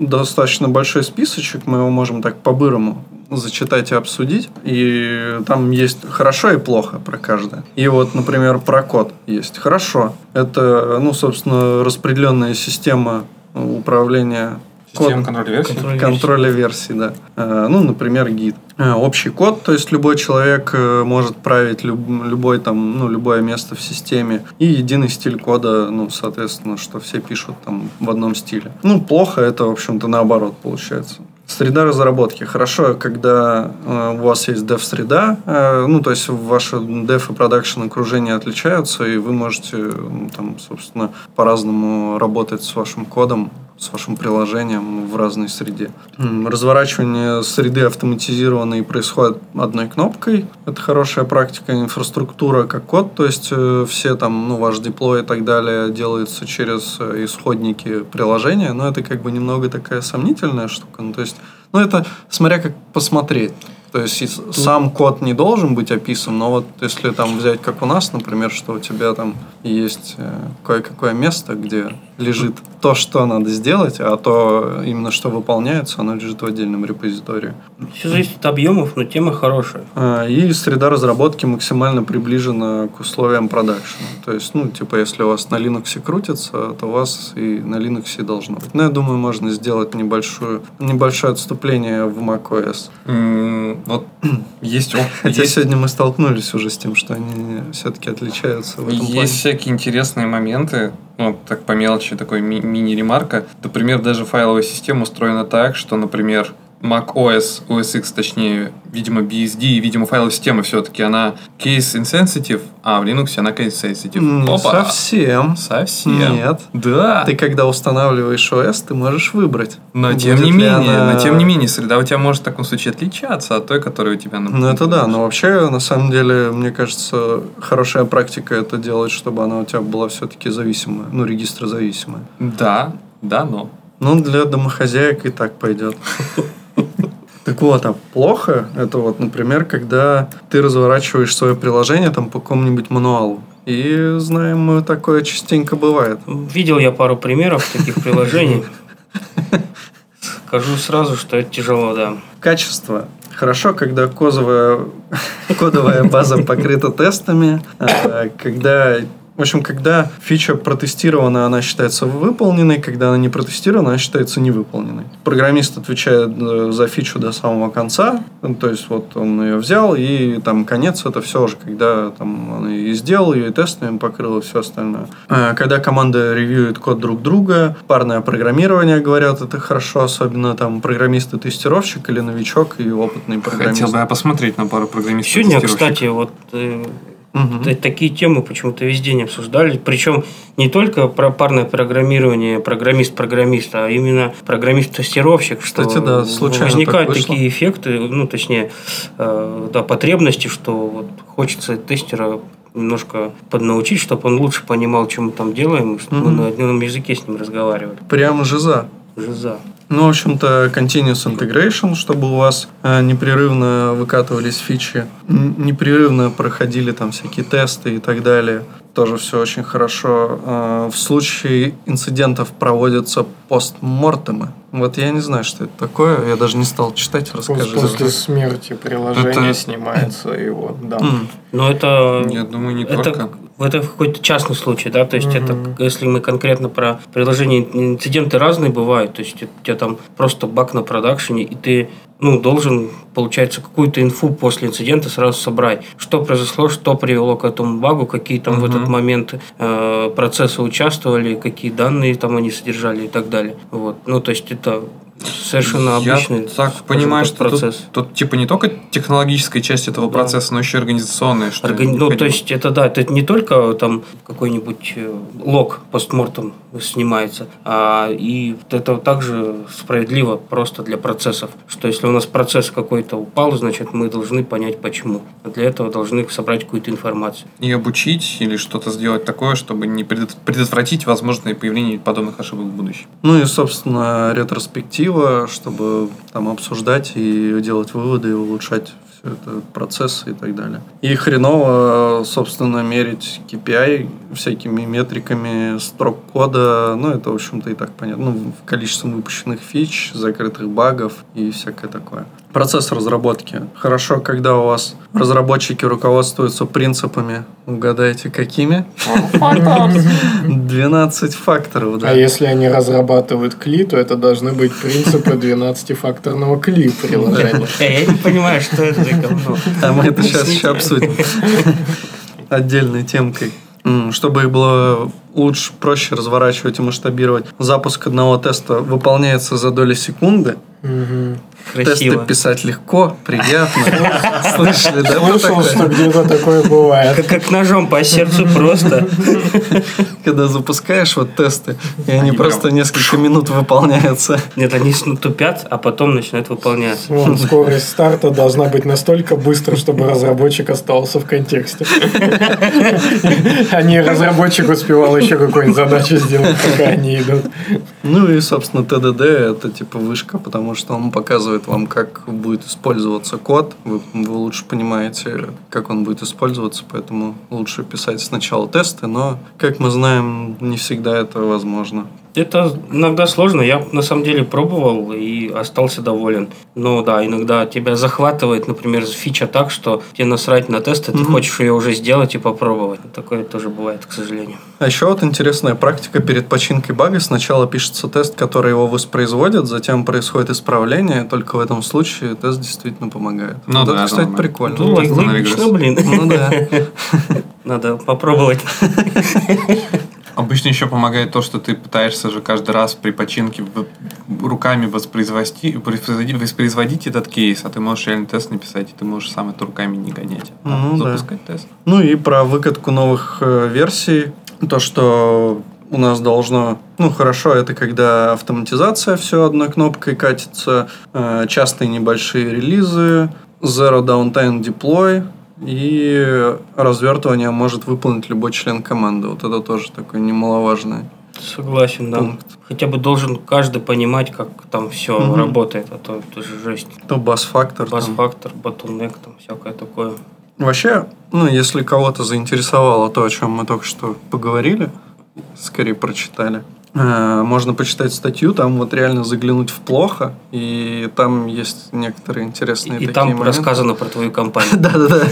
достаточно большой списочек, мы его можем так по-бырому зачитать и обсудить. И там есть хорошо и плохо про каждое. И вот, например, про код есть. Хорошо. Это, ну, собственно, распределенная система управления Система кодом. контроля версий? Контроль версий. Контроля версий, да. Э, Ну, например, гид. Э, Общий код, то есть любой человек э, может править люб- любой там, ну, любое место в системе. И единый стиль кода, ну, соответственно, что все пишут там в одном стиле. Ну, плохо это, в общем-то, наоборот получается. Среда разработки. Хорошо, когда э, у вас есть dev-среда, э, ну, то есть ваши dev и продакшн окружения отличаются, и вы можете, ну, там, собственно, по-разному работать с вашим кодом, с вашим приложением в разной среде. Разворачивание среды автоматизированной происходит одной кнопкой. Это хорошая практика. Инфраструктура как код, то есть э, все там, ну, ваш деплой и так далее делается через э, исходники приложения, но это как бы немного такая сомнительная штука. Ну, то есть, ну, это смотря как посмотреть. То есть с- сам код не должен быть описан, но вот если там взять, как у нас, например, что у тебя там есть э, кое-какое место, где лежит то, что надо сделать, а то именно что выполняется, оно лежит в отдельном репозитории. Все зависит от объемов, но тема хорошая. А, И среда разработки максимально приближена к условиям продакшена. То есть, ну, типа, если у вас на Linux крутится, то у вас и на Linux должно быть. Но я думаю, можно сделать небольшую, небольшое отступление в macOS. М, вот есть... оп- Хотя есть- сегодня мы столкнулись уже с тем, что они все-таки отличаются в этом Есть плане. всякие интересные моменты, ну, так по мелочи, такой ми- мини-ремарка. Например, даже файловая система устроена так, что, например, Mac OS, OS X, точнее, видимо, BSD и, видимо, файловая система все-таки, она case insensitive, а в Linux она case sensitive. Не Опа! совсем. Совсем. Нет. Да. Ты когда устанавливаешь OS, ты можешь выбрать. Но тем не менее, она- но тем не менее, среда у тебя может в таком случае отличаться от той, которая у тебя на Ну, это да, но вообще, на самом деле, мне кажется, хорошая практика это делать, чтобы она у тебя была все-таки зависимая, ну, регистрозависимая. Да, да, но. Ну, для домохозяек и так пойдет. Так вот, а плохо это вот, например, когда ты разворачиваешь свое приложение там по какому-нибудь мануалу. И знаем мы, такое частенько бывает. Видел я пару примеров таких приложений. Скажу сразу, что это тяжело, да. Качество. Хорошо, когда козовая, кодовая база покрыта тестами, а, когда в общем, когда фича протестирована, она считается выполненной, когда она не протестирована, она считается невыполненной. Программист отвечает э, за фичу до самого конца, ну, то есть вот он ее взял, и там конец это все уже, когда там он и сделал ее, и тестами покрыл, и все остальное. А, Когда команда ревьюет код друг друга, парное программирование, говорят, это хорошо, особенно там программист и тестировщик, или новичок и опытный программист. Хотел бы я посмотреть на пару программистов. Сегодня, кстати, вот т- такие темы почему-то везде не обсуждали. Причем не только про парное программирование, программист-программист, а именно программист-тестировщик. Что Кстати, да, случайно возникают такие эффекты, ну, точнее, э, да, потребности, что вот хочется тестера немножко поднаучить, чтобы он лучше понимал, что мы там делаем, чтобы мы Мгм. на одном языке с ним разговаривали. Прям жиза. Жиза. Ну, в общем-то, continuous integration, чтобы у вас э, непрерывно выкатывались фичи, непрерывно проходили там всякие тесты и так далее. Тоже все очень хорошо. Э, в случае инцидентов проводятся постмортемы. Вот я не знаю, что это такое. Я даже не стал читать. Расскажи. После смерти приложение Это- снимается и вот, да. Но это... Я думаю, не это, только. Это какой-то частный случай, да, то есть это, Мгм. если мы конкретно про приложение, инциденты разные бывают, то есть у тебя там просто баг на продакшене, и ты ну, должен, получается, какую-то инфу после инцидента сразу собрать. Что произошло, что привело к этому багу, какие там в Мгм. этот момент э, процессы участвовали, какие данные там они содержали и так далее. Вот. Ну, то есть это совершенно обычный Я так понимаю, что тут, тут типа не только технологическая часть этого Да. процесса, но еще и организационная. Что Органи- Ну, то есть, это да, это не только там какой-нибудь э, лог постмортом снимается, а и это также справедливо просто для процессов, что если у нас процесс какой-то упал, значит, мы должны понять, почему. А для этого должны собрать какую-то информацию. И обучить или что-то сделать такое, чтобы не предот- предотвратить возможное появление подобных ошибок в будущем. Ну и, собственно, ретроспектива, чтобы там обсуждать и делать выводы и улучшать все это процессы и так далее. И хреново, собственно, мерить KPI всякими метриками строк кода, ну это, в общем-то, и так понятно. Ну, количеством выпущенных фич, закрытых багов и всякое такое. Процесс разработки. Хорошо, когда у вас разработчики руководствуются принципами, угадайте, какими? 12 факторов, да. А если они разрабатывают кли, то это должны быть принципы 12-факторного кли приложения. Э, Я не понимаю, что это за говно. А мы это сейчас еще обсудим. Отдельной темкой. Чтобы их было лучше, проще разворачивать и масштабировать, запуск одного теста выполняется за доли секунды. Мгм. Тесты писать легко, приятно. Слышали, да? Слышал, что где-то такое бывает. Как, ножом по сердцу просто. Когда запускаешь вот тесты, и они просто несколько минут выполняются. Нет, они с- тупят, а потом начинают выполняться. Скорость старта должна быть настолько быстрой, чтобы разработчик оставался в контексте. А не разработчик успевал еще какую-нибудь задачу сделать, пока они идут. Ну и, собственно, ТДД это типа вышка, потому что он показывает вам, как будет использоваться код. Вы, вы лучше понимаете, как он будет использоваться, поэтому лучше писать сначала тесты, но, как мы знаем, не всегда это возможно. Это иногда сложно. Я на самом деле пробовал и остался доволен. Но да, иногда тебя захватывает, например, фича так, что тебе насрать на тесты, ты хочешь ее уже сделать и попробовать. Такое тоже бывает, к сожалению. А еще вот интересная практика перед починкой бага. Сначала пишется тест, который его воспроизводит, затем происходит исправление. Только в этом случае тест действительно помогает. Ну вот да, это, кстати, нормально. прикольно. Ну, тест на логично, блин. Ну да. Надо попробовать. Обычно еще помогает то, что ты пытаешься же каждый раз при починке руками воспроизвести, воспроизводи- воспроизводить этот кейс, а ты можешь реально тест написать, и ты можешь сам это руками не гонять, а Ну да. запускать тест. Ну и про выкатку новых э, версий. То, что у нас должно... Ну, хорошо, это когда автоматизация все одной кнопкой катится, э, частые небольшие релизы, Zero Downtime Deploy и развертывание может выполнить любой член команды. Вот это тоже такое немаловажное. Согласен, да. Пункт. Хотя бы должен каждый понимать, как там все Мгм. работает, а то это же жесть. То бас-фактор. Бас-фактор, bottleneck, там всякое такое. Вообще, ну, если кого-то заинтересовало то, о чем мы только что поговорили, скорее прочитали, можно почитать статью, там вот реально заглянуть в плохо, и там есть некоторые интересные И такие там моменты. рассказано про твою компанию. Да-да-да.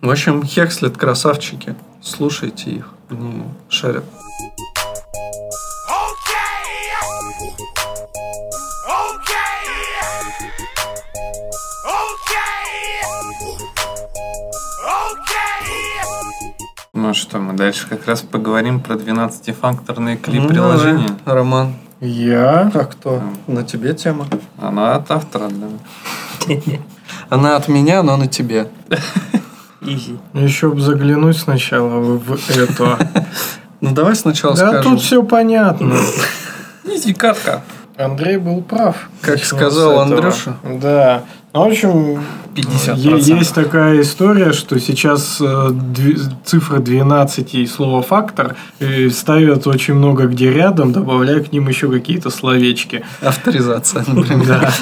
В общем, Хекслет красавчики. Слушайте их. Они шарят. Ну что, мы дальше как раз поговорим про 12-факторные Ну, клип-приложения. давай, Роман. Я? А кто? На тебе тема. Она от автора, да. Она от меня, но на тебе. Изи. Еще бы заглянуть сначала в это. Ну, давай сначала Да скажем. тут все понятно. Изи катка. Андрей был прав. Как сказал. Андрюша. Да. Ну, в общем, 50%. е- есть такая история, что сейчас э, цифра 12 и слово фактор э, ставят очень много где рядом, добавляя к ним еще какие-то словечки. Авторизация, например. Да.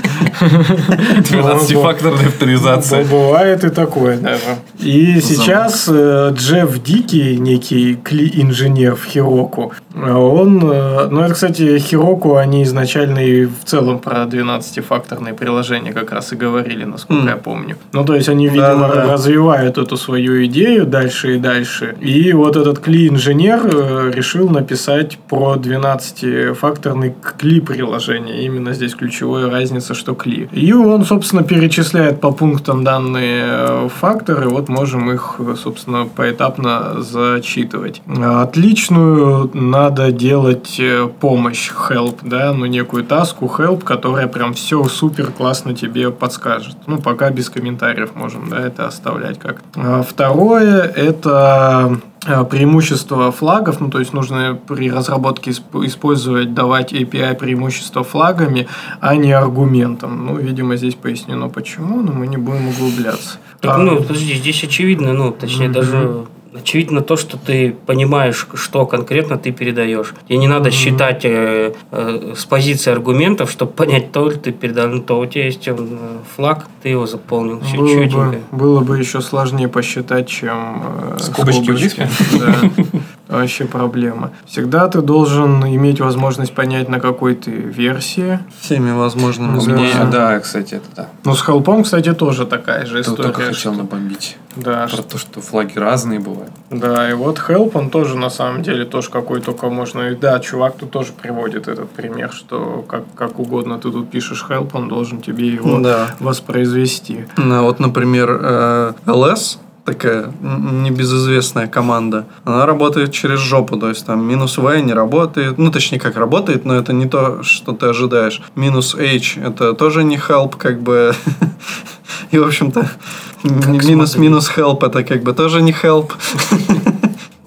12-факторная авторизация. Бывает и такое даже. И сейчас э, Джефф Дикий, некий кли-инженер в Хироку, он... Ну, это, кстати, Хироку, они изначально и в целом про 12-факторные приложения как раз и говорили, насколько М. я помню. Ну, то есть, они, видимо, Да-да-да. развивают эту свою идею дальше и дальше. И вот этот кли-инженер э, решил написать про 12-факторный кли-приложение. Именно здесь ключевая разница, что кли. И он, собственно, перечисляет по пунктам данные э, факторы. Вот можем их, собственно, поэтапно зачитывать. Отличную надо делать э, помощь help, да, ну некую таску help, которая прям все супер классно тебе подскажет. Ну, пока без комментариев можем, да, это оставлять как. А Второе, это э, преимущество флагов, ну то есть нужно при разработке исп- использовать, давать API преимущество флагами, а не аргументом. Ну, видимо, здесь пояснено почему, но мы не будем углубляться. Так, А, ну, подожди, здесь очевидно, ну, точнее, Мгм. даже очевидно то, что ты понимаешь, что конкретно ты передаешь. Тебе не надо считать э, э, с позиции аргументов, чтобы понять, то ли ты передал, то у тебя есть э, флаг, ты его заполнил, все было, бы, четенько. было бы еще сложнее посчитать, чем э, Скобочки? Да. Вообще проблема. Всегда ты должен иметь возможность понять, на какой ты версии. Всеми возможными Ну, У меня, способами. да, кстати, это да. Ну, с хелпом, кстати, тоже такая же Кто история. только хотел что- набомбить. Да, Про то, что флаги разные бывают. Да, и вот Help, он тоже на самом деле тоже какой только можно. И да, чувак тут тоже приводит этот пример, что как, как угодно ты тут пишешь Help, он должен тебе его Да. воспроизвести. Ну, вот, например, э, LS, такая небезызвестная команда, она работает через жопу, то есть там минус V не работает, ну, точнее, как работает, но это не то, что ты ожидаешь. Минус H это тоже не help, как бы, и, в общем-то, минус-минус help это как бы тоже не help.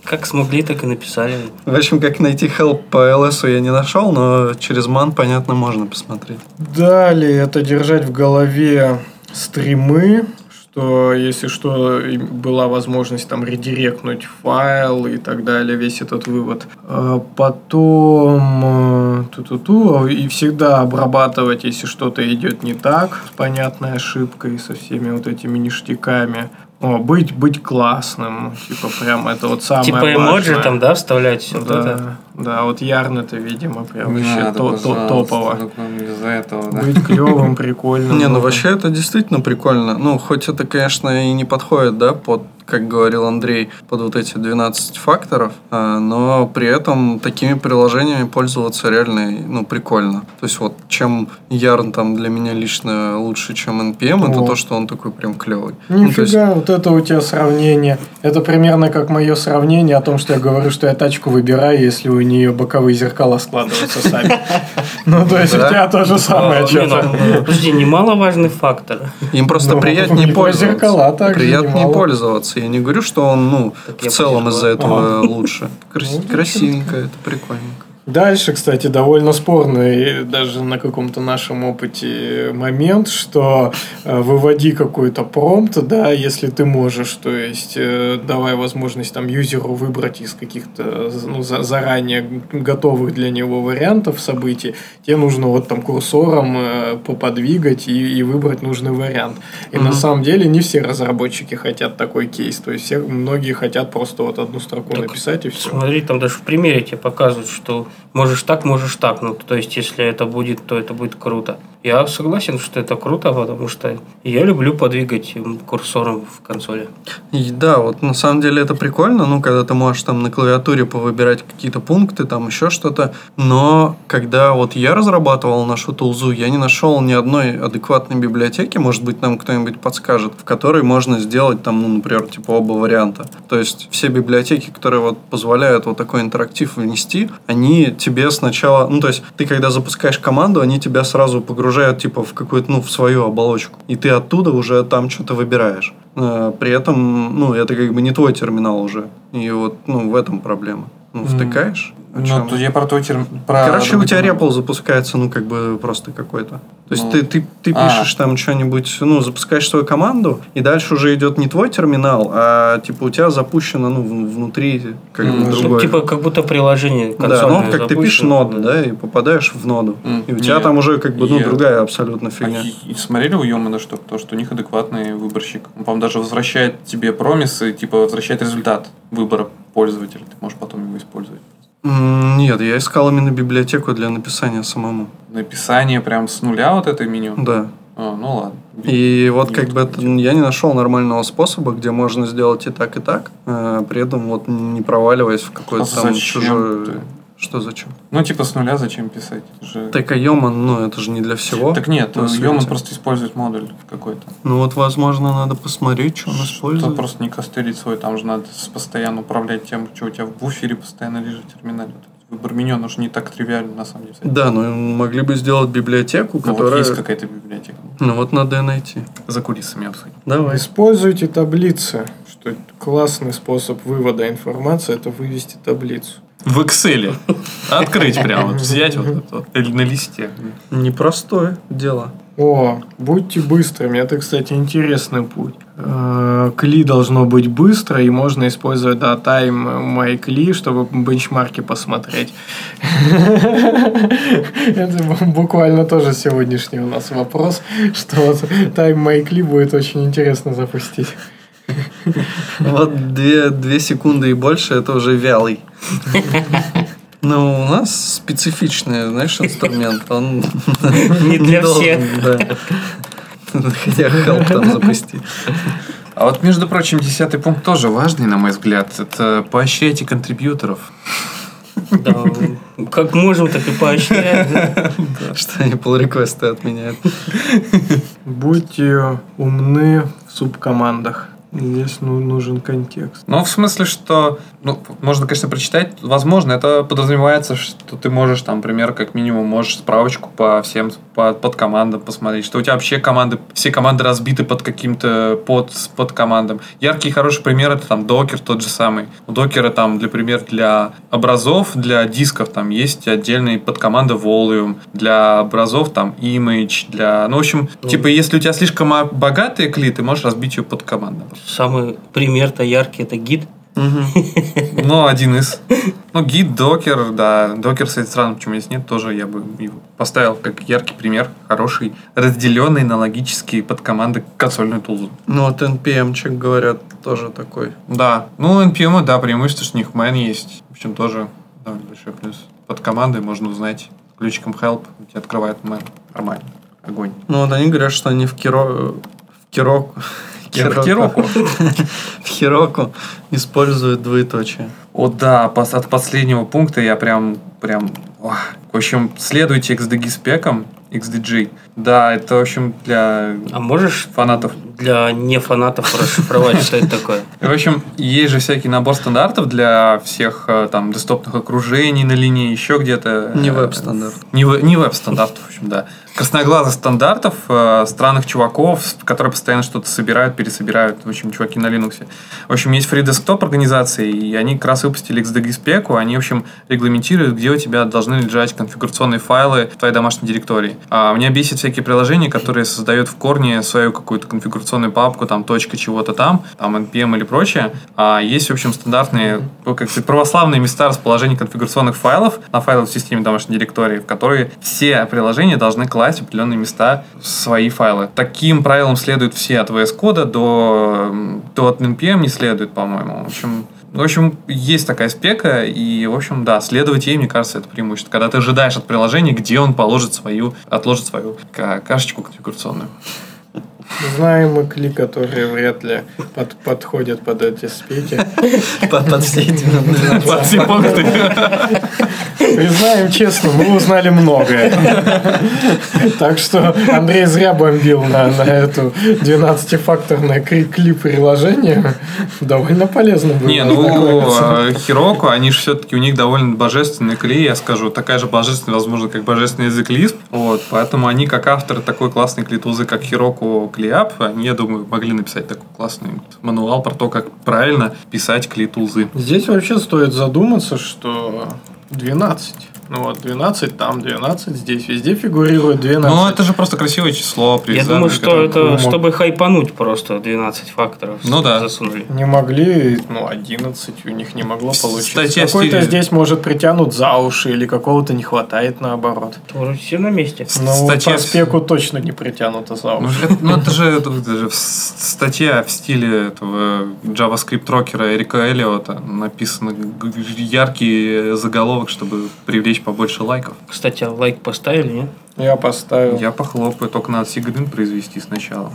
Как смогли, так и написали. В общем, как найти help по LS я не нашел, но через ман, понятно, можно посмотреть. Далее, это держать в голове стримы, что если что, была возможность там редиректнуть файл и так далее, весь этот вывод. А Потом э, ту-ту-ту, и всегда обрабатывать, если что-то идет не так, с понятной ошибкой, со всеми вот этими ништяками. О, быть, быть классным, типа прям это вот самое типа эмоджи важное. там, да, вставлять все вот Да. это. Да, вот Ярн это, видимо, прям Не вообще надо, то- то- топово. ну, из-за этого, да. Быть клевым, прикольным. Не, ну ну, вообще это действительно прикольно. Ну, хоть это, конечно, и не подходит, да, под, как говорил Андрей, под вот эти 12 факторов, а, но при этом такими приложениями пользоваться реально, ну, прикольно. То есть вот чем Ярн там для меня лично лучше, чем NPM, это О. то, что он такой прям клевый. Ну, то есть- Нифига, вот это у тебя сравнение. Это примерно как мое сравнение о том, что я говорю, что я тачку выбираю, если у нее боковые зеркала складываются сами. Ну, то есть у тебя то же самое Не, что-то. ну, Подожди, немаловажный фактор. Им просто Ну, приятнее пользоваться. приятнее пользоваться. Я не говорю, что он, ну, в целом из-за этого лучше. Крас- Ну, Красивенько, это прикольненько. Дальше, кстати, довольно спорный даже на каком-то нашем опыте момент, что э, выводи какой-то промпт, да, если ты можешь, то есть э, давай возможность там юзеру выбрать из каких-то ну, за- заранее готовых для него вариантов событий, тебе нужно вот там курсором э, поподвигать и, и выбрать нужный вариант. И на Мгм. самом деле не все разработчики хотят такой кейс, то есть все, многие хотят просто вот одну строку Так, написать и все. Смотри, там даже в примере тебе показывают, что можешь так, можешь так. Ну, то есть, если это будет, то это будет круто. Я согласен, что это круто, потому что я люблю подвигать курсором в консоли. И да, вот на самом деле это прикольно, ну, когда ты можешь там на клавиатуре повыбирать какие-то пункты, там еще что-то, но когда вот я разрабатывал нашу тулзу, я не нашел ни одной адекватной библиотеки, может быть, нам кто-нибудь подскажет, в которой можно сделать там, ну, например, типа оба варианта. То есть все библиотеки, которые вот позволяют вот такой интерактив внести, они тебе сначала, ну, то есть ты когда запускаешь команду, они тебя сразу погружают типа в какую-то, ну, в свою оболочку, и ты оттуда уже там что-то выбираешь. Э, При этом, ну, это как бы не твой терминал уже. И вот, ну, в этом проблема. Ну, втыкаешь. Ну, тут я про твой терм- про Короче, у тебя REPL запускается, ну, как бы просто какой-то. То есть Ну, ты, ты, ты а. пишешь там что-нибудь, ну, запускаешь свою команду, и дальше уже идет не твой терминал, а типа у тебя запущено, ну, внутри как бы. Ну, другое. типа, как будто приложение да, ну, как ты пишешь запущено. ноду, да, и попадаешь в ноду. М, И у тебя не, там уже как бы, ну, я- другая абсолютно А фигня. и- и смотрели у Йомана, что, то, что у них адекватный выборщик. Он, по-моему, даже возвращает тебе промисы, типа возвращает результат выбора пользователя. Ты можешь потом его использовать. Нет, я искал именно библиотеку для написания самому. Написание прям с нуля вот это меню. Да. А, ну ладно. И вот как бы это, я не нашел нормального способа, где можно сделать и так, и так, э, при этом вот не проваливаясь в какой-то А там чужой... ты? Что зачем? Ну, типа с нуля зачем писать? Это же- Так а Йоман, ну это же не для всего. Так нет. Йоман просто использует модуль какой-то. Ну вот, возможно, надо посмотреть, что он Что использует. просто не костылить свой, там же надо постоянно управлять тем, что у тебя в буфере постоянно лежит в терминале. Вот Выбор меню, он же не так тривиально на самом деле. Да, ну могли бы сделать библиотеку, Ну, вот которая... есть какая-то библиотека. Ну вот надо и найти. За кулисами обсудим. Давай. Используйте таблицы. Что классный способ вывода информации это вывести таблицу. В Excel. Открыть прямо, взять вот это вот. Или на листе. Непростое дело. О, будьте быстрыми. Это, кстати, интересный путь. Э, Кли должно быть быстро, и можно использовать да, Time My Kli, чтобы бенчмарки посмотреть. Это бу- буквально тоже сегодняшний у нас вопрос, что Time My Kli будет очень интересно запустить. Вот две, две секунды и больше, это уже вялый. Ну, у нас специфичный, знаешь, инструмент. Он Не для должен, всех. Хотя help там запусти. А вот, между прочим, десятый пункт тоже важный, на мой взгляд. Это поощряйте контрибьюторов. Да, как можем, так и поощряем. Что они pull реквесты отменяют. Будьте умны в субкомандах. Здесь ну, нужен контекст. Ну, в смысле, что... Ну, можно, конечно, прочитать. Возможно, это подразумевается, что ты можешь, там, например, как минимум, можешь справочку по всем по, под командам посмотреть, что у тебя вообще команды, все команды разбиты под каким-то под, под командам. Яркий и хороший пример это там докер тот же самый. У докера там, для пример, для образов, для дисков там есть отдельные подкоманда volume, для образов там image, для... Ну, в общем, Ну. типа, если у тебя слишком богатые кли, ты можешь разбить ее под командам. Самый пример-то яркий это гид. Ну, один из. Ну, гид, докер, да. Докер, кстати, странно, почему здесь нет, тоже я бы его поставил как яркий пример. Хороший, разделенный на логические подкоманды консольную тулзу. Ну, вот NPM-чик, говорят, тоже такой. Да. Ну, NPM, да, преимущество, что у них man есть. В общем, тоже довольно большой плюс. Под командой можно узнать ключиком help, у тебя открывает мэн. Нормально. Огонь. Ну, вот они говорят, что они в Киро... В Кироку... В Кироку. В Хироку используют двоеточие. О, да, от последнего пункта я прям, прям, в общем, следуйте XDG спекам, XDG. Да, это, в общем, для А можешь фанатов. для не фанатов расшифровать, что это такое? В общем, есть же всякий набор стандартов для всех э, там десктопных окружений на линии, еще где-то. Не Э, веб-стандарт. Не, ве- не веб-стандартов, в общем, да. Красноглазых стандартов, э, странных чуваков, которые постоянно что-то собирают, пересобирают, в общем, чуваки на Linux. В общем, есть free desktop организации, и они как раз выпустили XDG спеку, они, в общем, регламентируют, где у тебя должны лежать конфигурационные файлы в твоей домашней директории. А меня бесит всякие приложения, которые создают в корне свою какую-то конфигурационную папку, там, точка чего-то там, там, npm или прочее. А есть, в общем, стандартные, ну, как сказать, православные места расположения конфигурационных файлов на файловой системе домашней директории, в которые все приложения должны класть в определенные места в свои файлы. Таким правилам следуют все от VS Code до, до от npm не следует, по-моему. В общем, в общем, есть такая спека, и, в общем, да, следовать ей, мне кажется, это преимущество. Когда ты ожидаешь от приложения, где он положит свою, отложит свою ка- кашечку конфигурационную. Знаем мы кли, которые вряд ли под- подходят под эти спеки. Под, под все эти... Под все пункты. Признаем честно, мы узнали многое. Так что Андрей зря бомбил на, на эту 12-факторное кли- кли-приложение. Довольно полезно было. Не, ну, Хироку, они же все-таки, у них довольно божественный клей, я скажу, такая же божественная, возможно, как божественный язык Lisp. Вот, поэтому они, как авторы такой классной клитузы, как Хироку Клиап, они, я думаю, могли написать такой классный мануал про то, как правильно писать клитузы. Здесь вообще стоит задуматься, что 12. Ну вот, 12 там, 12 здесь, везде фигурирует 12. Ну, это же просто красивое число. Я думаю, что это мог- чтобы хайпануть просто 12 факторов Ну да. засунули. Не могли, ну, 11 у них не могло получиться. Какой-то стиле- здесь может притянут за уши или какого-то не хватает наоборот. Тоже все на месте. Статья по спеку точно не притянуто за Ну, уши. ну, это же, статья в стиле этого JavaScript рокера Эрика Эллиота. Написано яркий заголовок, чтобы привлечь побольше лайков. Кстати, а лайк поставили, нет? Я поставил. Я похлопаю, только надо сигрин произвести сначала.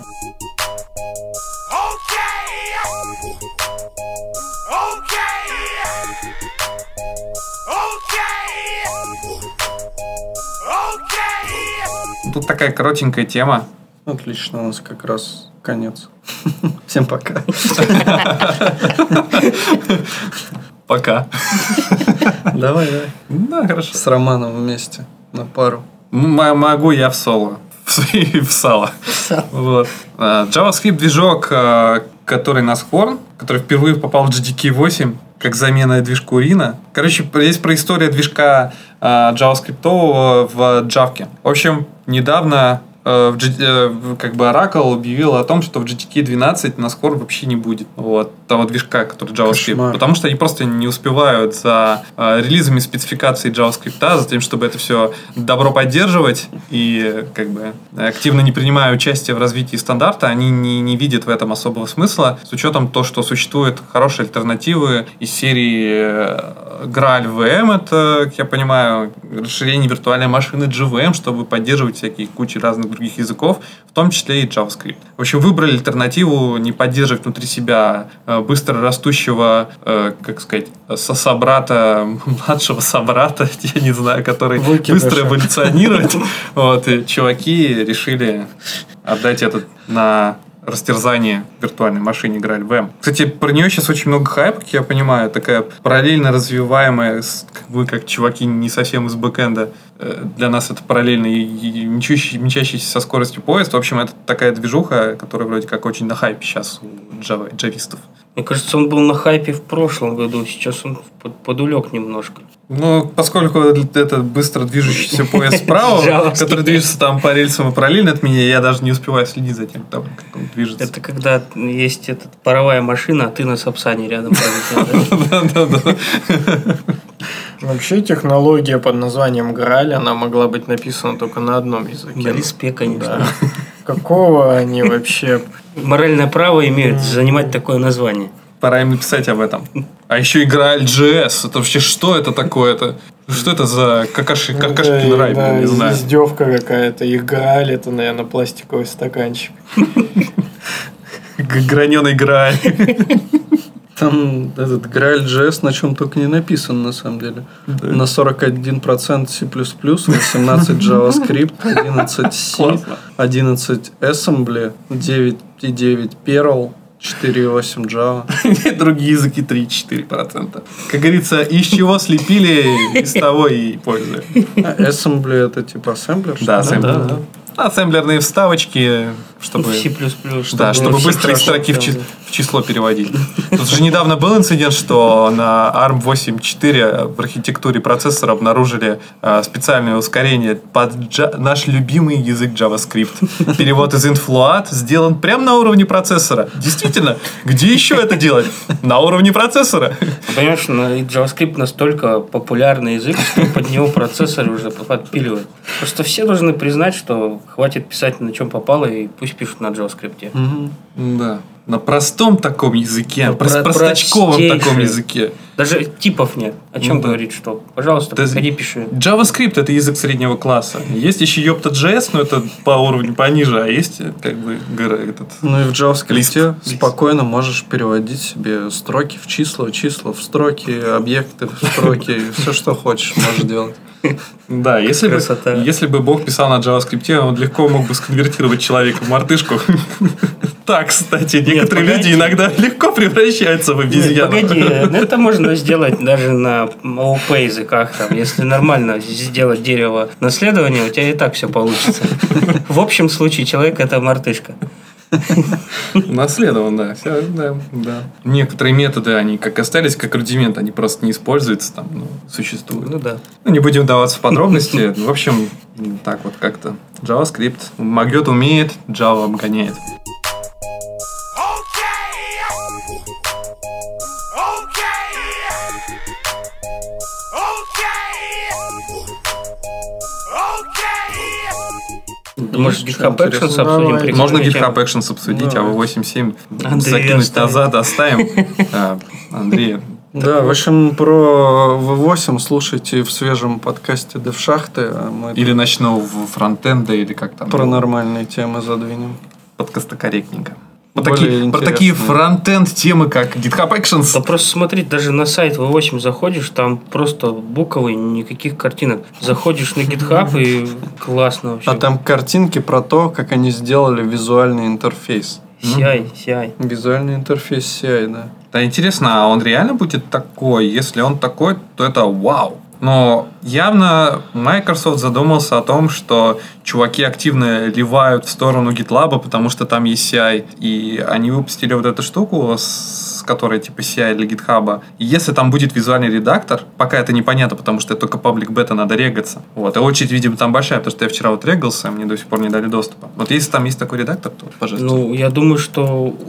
Тут такая коротенькая тема. Отлично, у нас как раз конец. Всем пока. Пока. Давай, давай. Да, хорошо. С Романом вместе на пару. М- могу я в соло. В, в сало. Вот. А, JavaScript движок, а, который на Scorn, который впервые попал в GDK 8 как замена движку Рина. Короче, здесь про историю движка а, JavaScript в Java. В общем, недавно э, в G- э, как бы Oracle объявил о том, что в GTK 12 на Scorn вообще не будет. Вот того движка, который JavaScript. Кошмар. Потому что они просто не успевают за э, релизами спецификаций JavaScript, за тем, чтобы это все добро поддерживать и как бы активно не принимая участие в развитии стандарта, они не, не видят в этом особого смысла, с учетом то, что существуют хорошие альтернативы из серии э, Graal VM, это, как я понимаю, расширение виртуальной машины GVM, чтобы поддерживать всякие кучи разных других языков, в том числе и JavaScript. В общем, выбрали альтернативу не поддерживать внутри себя э, быстро растущего, э, как сказать, со собрата, младшего собрата, я не знаю, который Выкидыша. быстро эволюционирует. Вот, и чуваки решили отдать этот на растерзание виртуальной машине Graal VM. Кстати, про нее сейчас очень много хайпа, как я понимаю, такая параллельно развиваемая, как вы, как чуваки не совсем из бэкэнда, э, для нас это параллельно и, мчащийся со скоростью поезд. В общем, это такая движуха, которая вроде как очень на хайпе сейчас у джава, джавистов. Мне кажется, он был на хайпе в прошлом году, сейчас он под- подулег немножко. Ну, поскольку это быстро движущийся поезд справа, который движется там по рельсам и параллельно от меня, я даже не успеваю следить за тем, там, как он движется. Это когда есть этот, паровая машина, а ты на Сапсане рядом? Да-да-да. Вообще технология под названием Грааль, она могла быть написана только на одном языке. На Лиспе, конечно. Какого они вообще... Моральное право имеют занимать такое название. Пора им написать об этом. А еще игра LGS. Это вообще что это такое-то? Что это за какаши, какашкин рай, Да, не знаю. Издевка какая-то. Их грааль, это, наверное, пластиковый стаканчик. Граненый грай. Там этот Graal JS на чем только не написан, на самом деле. На 41% C++, 18 JavaScript, 11 C, Классно. 11 Assembly, 9.9 Perl, 4.8 Java. Другие языки 3-4%. Как говорится, из чего слепили, из того и пользуют. А Assembly это типа ассемблер? Да, ассемблер. Ассемблерные вставочки, чтобы... C++. Да, чтобы быстрые строки в, чи- делали. в число переводить. Тут же недавно был инцидент, что на ARM 8.4 в архитектуре процессора обнаружили э, специальное ускорение под джа- наш любимый язык JavaScript. Перевод из Influat сделан прямо на уровне процессора. Действительно, где еще это делать? На уровне процессора. Понимаешь, JavaScript настолько популярный язык, что под него процессоры уже подпиливают. Просто все должны признать, что хватит писать на чем попало, и пусть пишут на JavaScript. Мгм. Да. На простом таком языке, Ну, прос- про- простачковом простейшее. таком языке. Даже типов нет. О чем Ну да. говорить, что? Пожалуйста, Да, приходи, пиши. JavaScript это язык среднего класса. Есть еще Yopta.js, но это по уровню пониже, а есть как бы этот Ну и в JavaScript Lisp. спокойно можешь переводить себе строки в числа, числа в строки, объекты в строки, все, что хочешь, можешь делать. Да, если бы, если бы Бог писал на JavaScript, он легко мог бы сконвертировать человека в мартышку. Так, кстати, некоторые погоди. люди иногда легко превращаются в Нет, обезьяну. погоди, ну это можно сделать даже на ООП языках. Там, если нормально сделать дерево наследования, у тебя и так все получится. В общем случае человек это мартышка. Наследован, да. Всё, да, да. Некоторые методы, они как остались, как рудимент, они просто не используются, там, ну, существуют. Ну да. Ну, не будем вдаваться в подробности. В общем, так вот как-то. JavaScript. Могет умеет, Java обгоняет. Может, Есть GitHub Actions обсудим? Давай. Можно. GitHub Actions обсудить, а Давай. в 8.7 Андрея закинуть назад, оставим. Да, Андрей, Да, в общем, про V8 слушайте в свежем подкасте Девшахты, а мы или начну в фронтенда, или как там. про нормальные темы задвинем. Подкаста корректненько. Более такие, про такие фронтенд темы, как GitHub Actions. Да просто смотри, даже на сайт V8 заходишь, там просто буковый, никаких картинок. Заходишь на GitHub и классно вообще. А там картинки про то, как они сделали визуальный интерфейс. CI, CI. Визуальный интерфейс CI, да. Да, интересно, а он реально будет такой? Если он такой, то это вау. Но явно Microsoft задумался о том, что чуваки активно ливают в сторону GitLab, потому что там есть CI. И они выпустили вот эту штуку, с которой типа CI для GitHub. И если там будет визуальный редактор, пока это непонятно, потому что это только паблик бета, надо регаться. Вот. И очередь, видимо, там большая, потому что я вчера вот регался, мне до сих пор не дали доступа. Вот если там есть такой редактор, то, пожалуйста. Ну, я думаю, что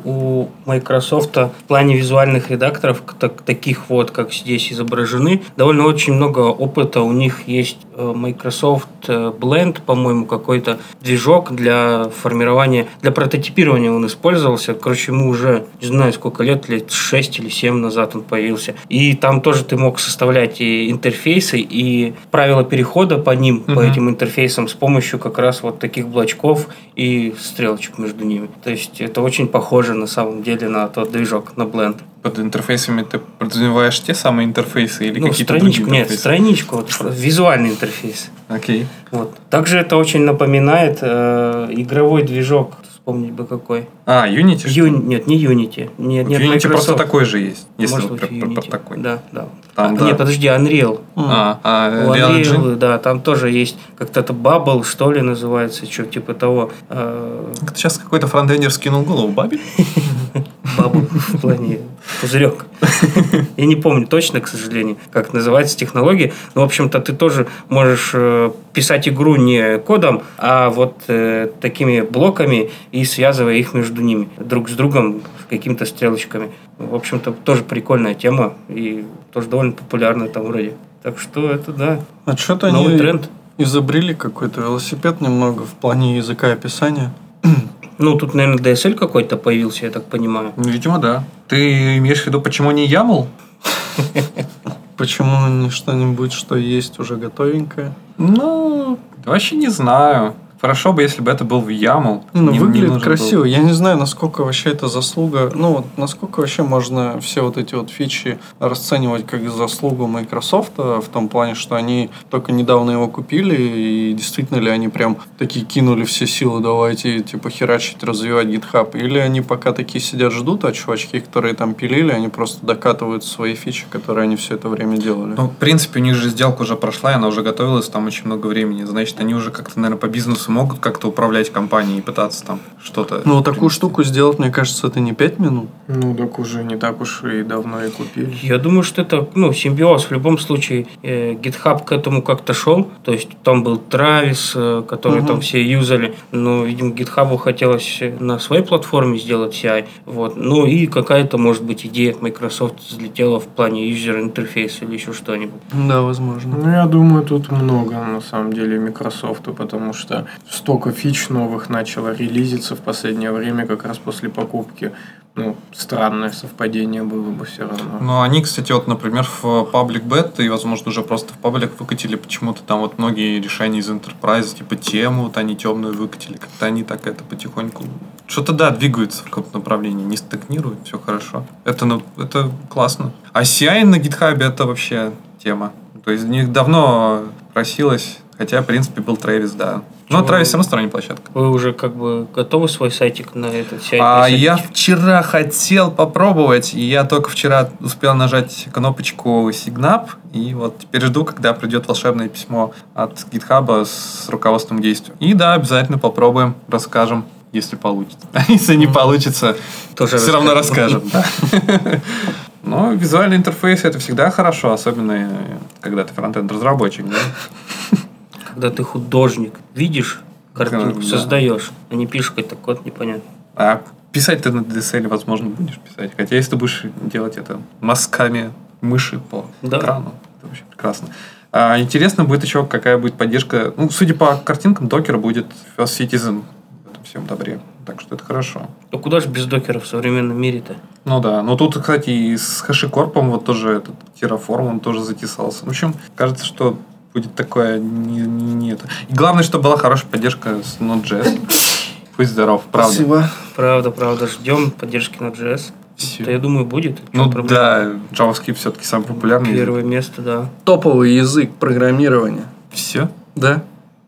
у Microsoft в плане визуальных редакторов, так- таких вот, как здесь изображены, довольно очень много опыта. У них есть э, Microsoft э, Blend, по-моему, какой-то движок для формирования, для прототипирования он использовался. Короче, ему уже, не знаю, сколько лет, лет 6 или 7 назад он появился. И там тоже ты мог составлять и интерфейсы, и правила перехода по ним, по Мгм. этим интерфейсам с помощью как раз вот таких блочков и стрелочек между ними. То есть это очень похоже на самом деле на тот движок, на Blend. Под интерфейсами ты подразумеваешь те самые интерфейсы или ну, какие-то страничку, другие нет, интерфейсы? страничку, вот, визуальный интерфейс. Окей. Вот. Также это очень напоминает э, игровой движок. Вспомнить бы какой. А, Unity? что? Юни- Нет, не Unity. Нет, В нет, Unity Microsoft. просто такой же есть, если Может вот быть, про- про- про Unity. такой. Да, да. Там, А, да. Нет, подожди, Unreal. А, а У Real Unreal, Engine? да, там тоже есть как-то это Bubble, что ли, называется, что типа того. э, Как-то Сейчас какой-то фронтендер скинул голову Бабель? Bubble в плане пузырек. Я не помню точно, к сожалению, как называется технология. Но, в общем-то, ты тоже можешь э, писать игру не кодом, а вот э, такими блоками и связывая их между ними, друг с другом, какими-то стрелочками. В общем-то, тоже прикольная тема и тоже довольно популярная там вроде. Так что это, да, А что-то новый тренд. изобрели какой-то велосипед немного в плане языка описания. Ну, тут, наверное, DSL какой-то появился, я так понимаю. Ну, Видимо, да. Ты имеешь в виду, почему не YAML? Почему не что-нибудь, что есть уже готовенькое? Ну, вообще не знаю. Хорошо бы, если бы это был в YAML. Не, ну, Не- не выглядит нужен красиво. был. Я не знаю, насколько вообще это заслуга. Ну, вот насколько вообще можно все вот эти вот фичи расценивать как заслугу Microsoft в том плане, что они только недавно его купили, и действительно ли они прям такие кинули все силы, давайте типа херачить, развивать GitHub, или они пока такие сидят, ждут, а чувачки, которые там пилили, они просто докатывают свои фичи, которые они все это время делали. Ну, в принципе, у них же сделка уже прошла, и она уже готовилась там очень много времени. Значит, они уже как-то, наверное, по бизнесу могут как-то управлять компанией и пытаться там что-то... Ну, вот такую штуку сделать, мне кажется, это не 5 минут. Ну, так уже не так уж и давно и купили. Я думаю, что это ну, симбиоз. В любом случае, э, GitHub к этому как-то шел. То есть там был Травис, э, который Мгм. там все юзали. Но, видимо, GitHub хотелось на своей платформе сделать CI. Вот. Ну и какая-то, может быть, идея от Microsoft взлетела в плане юзер интерфейса или еще что-нибудь. Да, возможно. Ну, я думаю, тут много, на самом деле, Microsoft, потому что столько фич новых начало релизиться в последнее время, как раз после покупки. Ну, странное совпадение было бы все равно. Ну, они, кстати, вот, например, в Public Beta и, возможно, уже просто в Public выкатили почему-то там вот многие решения из Enterprise, типа тему, вот они темную выкатили, как-то они так это потихоньку... Что-то, да, двигаются в каком-то направлении, не стагнируют, все хорошо. Это, ну, это классно. А CI на GitHub это вообще тема. То есть, них давно просилось, хотя, в принципе, был Трэвис, да. Но Чего? Трэвис все равно сторонняя площадка. Вы уже как бы готовы свой сайтик на этот CI? А я вчера хотел попробовать, и я только вчера успел нажать кнопочку Signap, и вот теперь жду, когда придет волшебное письмо от GitHub с руководством действия. И да, обязательно попробуем, расскажем, если получится. А если не получится, Тоже все равно расскажем. Но визуальный интерфейс это всегда хорошо, особенно э, когда ты фронтенд разработчик, да? Когда ты художник, видишь картинку, Да. создаешь, а не пишешь какой-то код непонятно. А писать ты на DSL, возможно, будешь писать. Хотя если ты будешь делать это мазками мыши по Да. экрану, это вообще прекрасно. А, интересно будет еще, какая будет поддержка. Ну, судя по картинкам, докер будет First Citizen в этом всем добре. Так что это хорошо. Ну куда же без докера в современном мире-то? Ну да. Но тут, кстати, и с хэшикорпом вот тоже этот Terraform, он тоже затесался. В общем, кажется, что будет такое не, не, не это. И главное, чтобы была хорошая поддержка с Node.js. Будь здоров, правда. Спасибо. Правда, правда, ждем поддержки Node.js. Да, я думаю, будет. Ну проблема? да, JavaScript все-таки самый популярный. Первое место, да. Топовый язык программирования. Все. Да?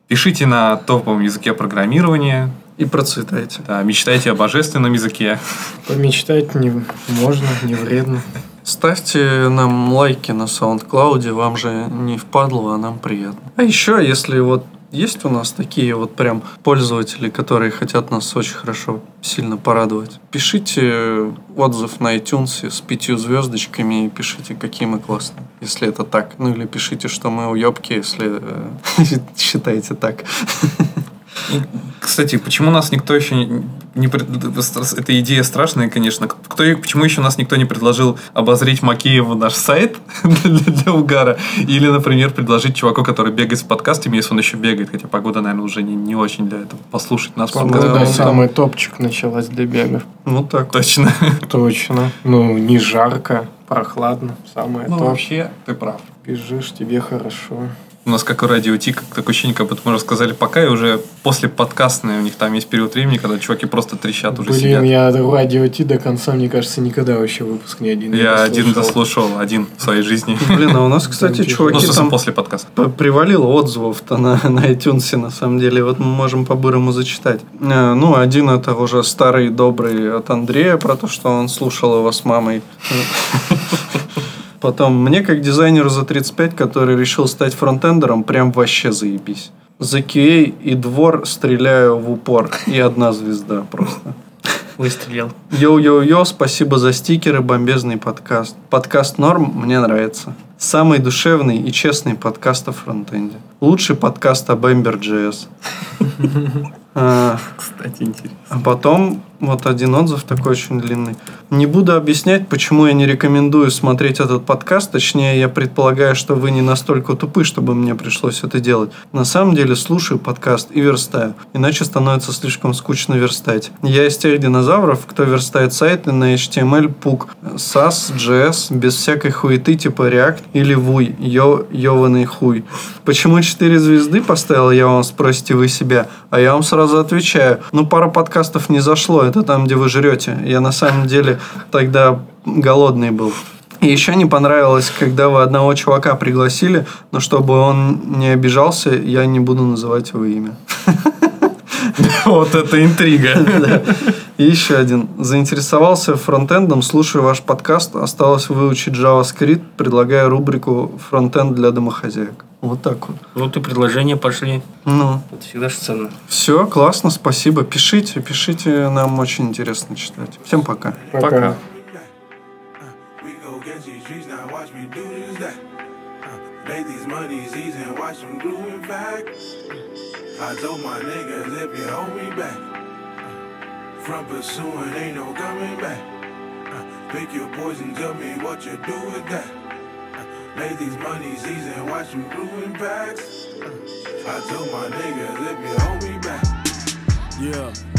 Пишите на топовом языке программирования. И процветайте. Да, мечтайте о божественном языке. Помечтать не можно, не вредно. Ставьте нам лайки на SoundCloud, вам же не впадло, а нам приятно. А еще, если вот есть у нас такие вот прям пользователи, которые хотят нас очень хорошо, сильно порадовать. Пишите отзыв на iTunes с пятью звездочками и пишите, какие мы классные, если это так. Ну или пишите, что мы уебки, если э, считаете так. Кстати, почему нас никто еще не... Эта идея страшная, конечно. Кто, почему еще нас никто не предложил обозрить Макееву наш сайт для, для угара? Или, например, предложить чуваку, который бегает с подкастами, если он еще бегает, хотя погода, наверное, уже не, не очень для этого. Послушать нас. подкасте. Погода он самый топчик началась для бегов. Вот так. Точно. Точно. Ну, не жарко, прохладно. Самое Ну, то. вообще, ты прав. Бежишь, тебе хорошо. У нас как у радио Ти, как такое ощущение, как будто мы рассказали пока, и уже после подкастной у них там есть период времени, когда чуваки просто трещат уже Блин, сидят. я радио Ти до конца, мне кажется, никогда вообще выпуск ни один не Я один дослушал. один в своей жизни. Блин, а у нас, кстати, Ну, Ну, чуваки в смысле, там после подкаста. Привалило отзывов-то на, на iTunes, на самом деле. Вот мы можем по-бырому зачитать. Э, Ну, один это уже старый добрый от Андрея, про то, что он слушал его с мамой. Потом, мне как дизайнеру за 35, который решил стать фронтендером, прям вообще заебись. За QA и двор стреляю в упор. И одна звезда просто. Выстрелил. Йоу-йоу-йоу, спасибо за стикеры, бомбезный подкаст. Подкаст норм, мне нравится. Самый душевный и честный подкаст о фронтенде. Лучший подкаст об Ember.js. А, Кстати, интересно. А потом вот один отзыв такой очень длинный. Не буду объяснять, почему я не рекомендую смотреть этот подкаст. Точнее, я предполагаю, что вы не настолько тупы, чтобы мне пришлось это делать. На самом деле, слушаю подкаст и верстаю. Иначе становится слишком скучно верстать. Я из тех динозавров, кто верстает сайты на HTML, PUC, SAS, JS, без всякой хуеты типа React или Vue, ё, ёваный хуй. Почему 4 звезды поставил, я вам спросите вы себя, а я вам сразу отвечаю. Ну, пара подкастов не зашло, это там, где вы жрете. Я на самом деле тогда голодный был. И еще не понравилось, когда вы одного чувака пригласили, но чтобы он не обижался, я не буду называть его имя. Вот это интрига. И еще один. Заинтересовался фронтендом, слушаю ваш подкаст, осталось выучить JavaScript, предлагаю рубрику «Фронтенд для домохозяек». Вот так вот. Вот и предложения пошли. Ну, Это всегда же ценно. все, классно, спасибо. Пишите, пишите, нам очень интересно читать. Всем пока. Пока. We I told my niggas if you hold me back. From pursuing, ain't no coming back. Uh, Pick your poison, tell me what you do with that. Uh, Make these money easy and watch them grooving back. Uh, I told my niggas if you hold me back. Yeah.